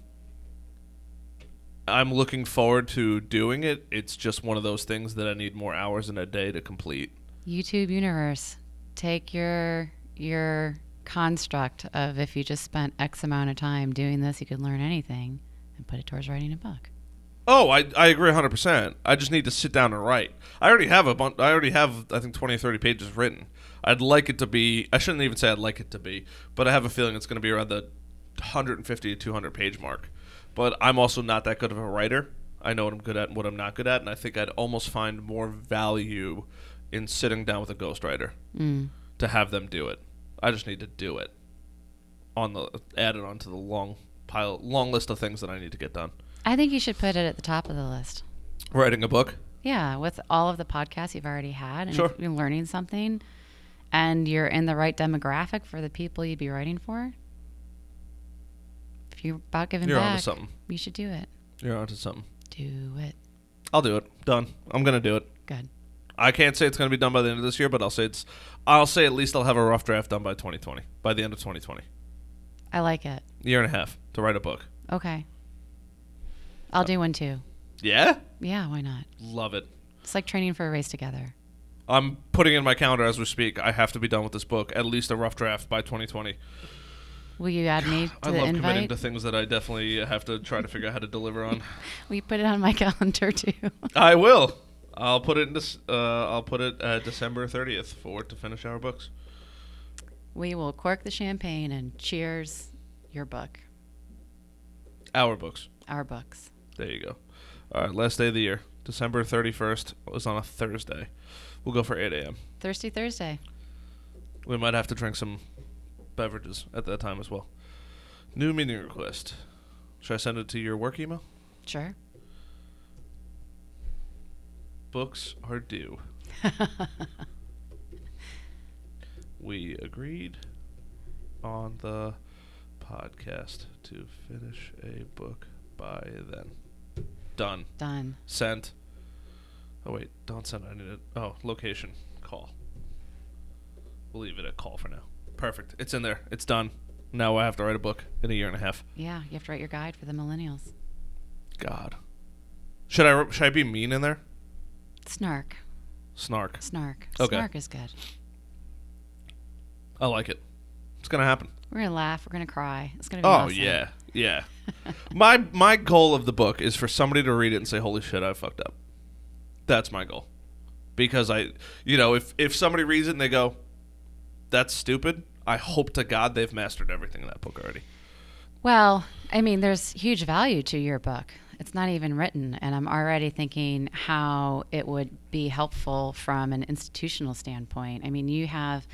I'm looking forward to doing it. It's just one of those things that I need more hours in a day to complete. YouTube universe. Take your your construct of if you just spent X amount of time doing this, you could learn anything, and put it towards writing a book. Oh, I, I agree 100%. I just need to sit down and write. I already have a bunch, I already have, I think, 20 or 30 pages written. I'd like it to be, I shouldn't even say I'd like it to be, but I have a feeling it's going to be around the 150 to 200 page mark. But I'm also not that good of a writer. I know what I'm good at and what I'm not good at, and I think I'd almost find more value in sitting down with a ghostwriter Mm. to have them do it. I just need to do it. On the add it onto the long pile, long list of things that I need to get done. I think you should put it at the top of the list. Writing a book. Yeah, with all of the podcasts you've already had, and Sure. you're learning something, and you're in the right demographic for the people you'd be writing for. If you're about giving You're back, onto something. you should do it. You're onto something. Do it. I'll do it. Done. I'm gonna do it. Good. I can't say it's gonna be done by the end of this year, but I'll say it's. I'll say at least I'll have a rough draft done by 2020. By the end of 2020, I like it. year and a half to write a book. Okay. I'll do one too. Yeah, Yeah, why not? love it. It's like training for a race together. I'm putting in my calendar as we speak. I have to be done with this book, at least a rough draft by 2020. Will you add me to I the love committing to things that I definitely have to try to figure out how to deliver on. Will you put it on my calendar too? I will. I'll put it in this. Uh, I'll put it at December 30th for to finish our books. we will cork the champagne and cheers your book, Our books. our books. There you go. All right, last day of the year, December 31st was on a Thursday. We'll go for 8 a.m. Thirsty Thursday. We might have to drink some beverages at that time as well. New meeting request. Should I send it to your work email? Sure. Books are due. We agreed on the podcast to finish a book by then. Done. Done. Sent. Oh wait, don't send. I need it. Oh, location. Call. We'll leave it at call for now. Perfect. It's in there. It's done. Now I have to write a book in a year and a half. Yeah, you have to write your guide for the millennials. God. Should I should I be mean in there? Snark. Snark. Snark. Okay. Snark is good. I like it. It's gonna happen. We're gonna laugh. We're gonna cry. It's gonna be Oh awesome. yeah, yeah. my my goal of the book is for somebody to read it and say, "Holy shit, I fucked up." That's my goal. Because I, you know, if if somebody reads it and they go, "That's stupid," I hope to God they've mastered everything in that book already. Well, I mean, there's huge value to your book. It's not even written, and I'm already thinking how it would be helpful from an institutional standpoint. I mean, you have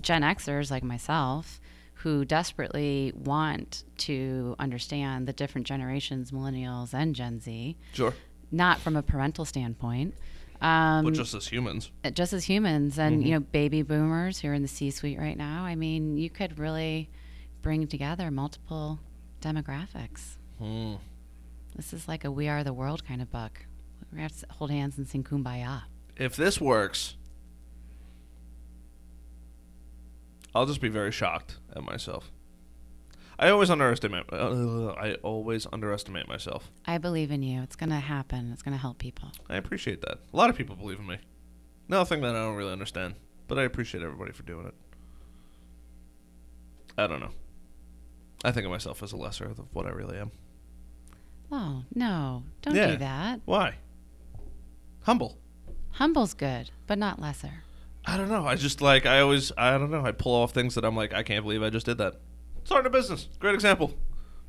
Gen Xers like myself who desperately want to understand the different generations, millennials and Gen Z, Sure. not from a parental standpoint. Um, but just as humans. uh, just as humans and Mm-hmm. you know baby boomers who are in the c-suite right now i mean you could really bring together multiple demographics Hmm. This is like a we are the world kind of book we have to hold hands and sing kumbaya If this works, I'll just be very shocked at myself. I always underestimate. Uh, I always underestimate myself. i believe in you it's going to happen it's going to help people I appreciate that. A lot of people believe in me. Nothing that I don't really understand, but I appreciate everybody for doing it. I don't know. I think of myself as a lesser of what I really am. Oh, no. Don't Yeah. do that. Why? Humble. Humble's good, but not lesser. I don't know. I just like I always I don't know. I pull off things that I'm like I can't believe I just did that. Starting a business, great example.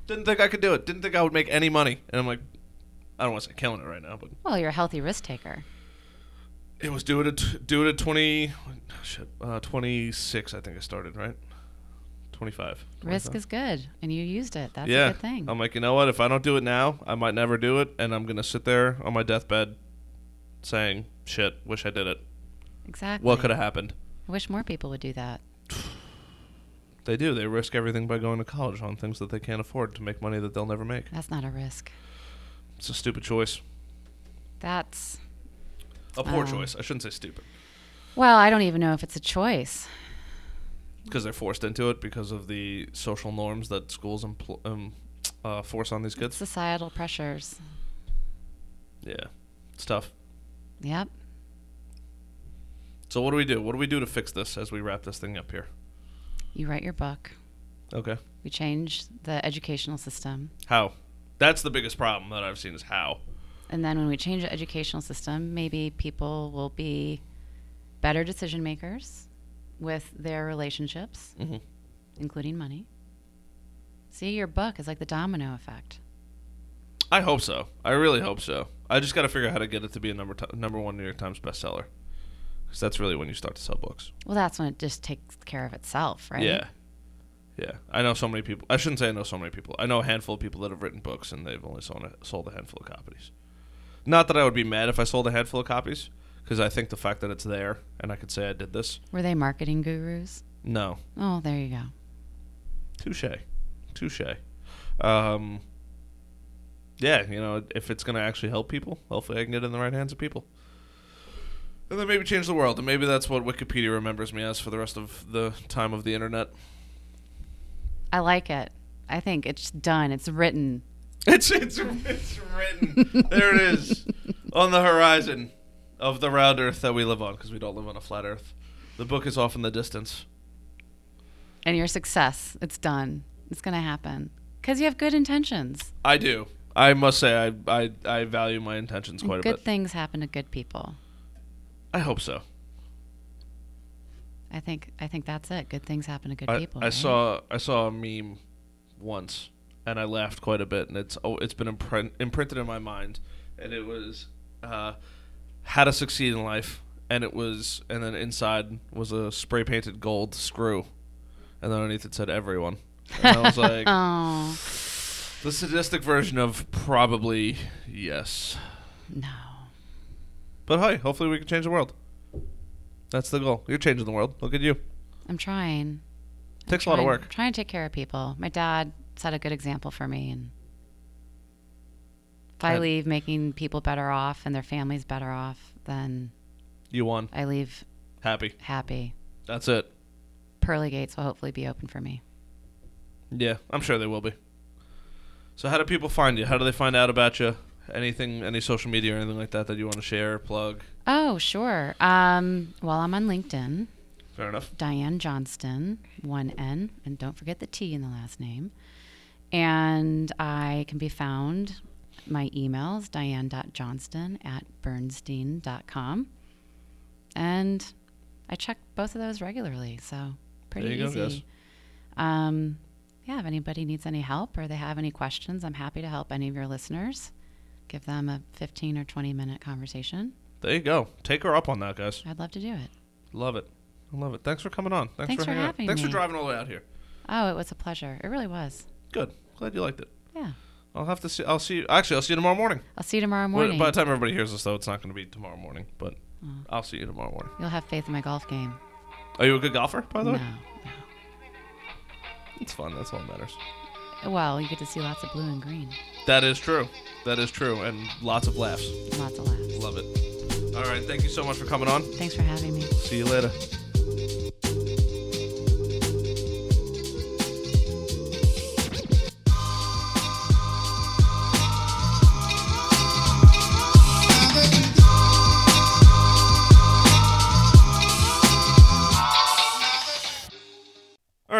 Didn't think I could do it. Didn't think I would make any money, and I'm like, I don't want to say killing it right now, but Well, you're a healthy risk taker. it was do it at do it at 20 shit uh, 26 I think I started right. 25. Risk is good, and you used it. That's yeah. a good thing. I'm like, you know what? If I don't do it now, I might never do it, and I'm gonna sit there on my deathbed, saying, "Shit, wish I did it. exactly. What could have happened?" I wish more people would do that. They do. They risk everything by going to college on things that they can't afford to make money that they'll never make. That's not a risk. It's a stupid choice. That's A poor Oh. choice. I shouldn't say stupid well, I don't even know if it's a choice. Because they're forced into it because of the social norms that schools impl- um, uh, force on these kids. Societal pressures. Yeah, it's tough. Yep. So what do we do? What do we do to fix this as we wrap this thing up here? You write your book. Okay. We change the educational system. How? That's the biggest problem that I've seen is how. And then when we change the educational system, maybe people will be better decision makers with their relationships, hmm including money. See, your book is like the domino effect. I hope so. I really hope so. I just got to figure out how to get it to be a number t- number one New York Times bestseller. Because that's really when you start to sell books. Well, that's when it just takes care of itself, right? Yeah. Yeah. I know so many people. I shouldn't say I know so many people. I know a handful of people that have written books and they've only sold a, sold a handful of copies. Not that I would be mad if I sold a handful of copies, because I think the fact that it's there and I could say I did this. Were they marketing gurus? No. Oh, there you go. Touche. Touche. Um, yeah, you know, if it's going to actually help people, hopefully I can get it in the right hands of people. And then maybe change the world. And maybe that's what Wikipedia remembers me as for the rest of the time of the internet. I like it. I think it's done. It's written. It's it's it's written. there it is on the horizon of the round Earth that we live on because we don't live on a flat Earth. The book is off in the distance. And your success, it's done. It's going to happen. Because you have good intentions. I do. I must say I I, I value my intentions And quite a bit. good things happen to good people. I hope so. I think I think that's it. Good things happen to good I, people. I right? saw I saw a meme once and I laughed quite a bit and it's oh it's been imprint, imprinted in my mind and it was uh, how to succeed in life and it was and then inside was a spray painted gold screw and then underneath it said everyone. And I was like Oh the sadistic version of probably yes. No. but hey hopefully we can change the world. That's the goal. You're changing the world. Look at you. I'm trying. takes a lot of work. Trying to take care of people. My dad set a good example for me, and if I leave making people better off and their families better off, then you won I leave happy happy. that's it Pearly gates will hopefully be open for me. Yeah, I'm sure they will be. So, how do people find you? How do they find out about you? Anything, any social media or anything like that that you want to share, plug? Oh, sure. Um, well, I'm on LinkedIn. Fair enough. Diane Johnston, one N, and don't forget the T in the last name. And I can be found, my emails, diane.johnston at bernstein.com. And I check both of those regularly, so pretty you go, easy. Um, yeah, if anybody needs any help or they have any questions, I'm happy to help any of your listeners. Give them a 15 or 20 minute conversation. There you go. Take her up on that, guys. I'd love to do it. Love it. I love it. Thanks for coming on. Thanks, Thanks for for hanging out. having Thanks for driving all the way out here. Oh, it was a pleasure. It really was. Good. Glad you liked it. Yeah. I'll have to see. I'll see. You, actually, I'll see you tomorrow morning. I'll see you tomorrow morning. By the time everybody hears this, though, it's not going to be tomorrow morning. But Oh. I'll see you tomorrow morning. You'll have faith in my golf game. Are you a good golfer, by the way? No. It's fun. That's all that matters. Well, you get to see lots of blue and green. That is true. That is true, and lots of laughs. Lots of laughs. Love it. All right. Thank you so much for coming on. Thanks for having me. See you later.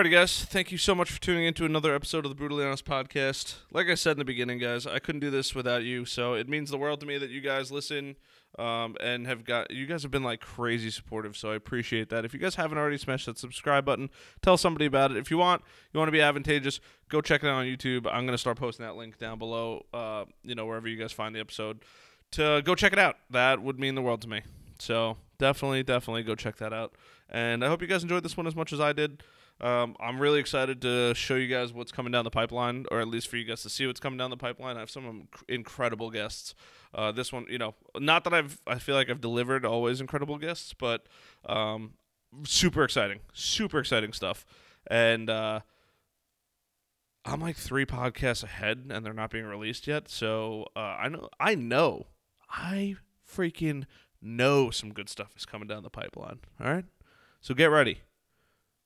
Alrighty Alrighty, guys. Thank you so much for tuning into another episode of the Brutally Honest podcast. Like I said in the beginning, guys, I couldn't do this without you. So it means the world to me that you guys listen um, and have got. You guys have been like crazy supportive, so I appreciate that. If you guys haven't already smashed that subscribe button, tell somebody about it. If you want, you want to be advantageous, go check it out on YouTube. I'm gonna start posting that link down below. Uh, you know wherever you guys find the episode to go check it out. That would mean the world to me. So definitely, definitely go check that out. And I hope you guys enjoyed this one as much as I did. Um, I'm really excited to show you guys what's coming down the pipeline, or at least for you guys to see what's coming down the pipeline. I have some incredible guests. Uh, this one, you know, not that I've I feel like I've delivered always incredible guests, but um, super exciting, super exciting stuff. And uh, I'm like three podcasts ahead, and they're not being released yet. So uh, I know, I know, I freaking know some good stuff is coming down the pipeline. All right, so get ready.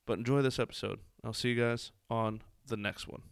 But enjoy this episode. I'll see you guys on the next one.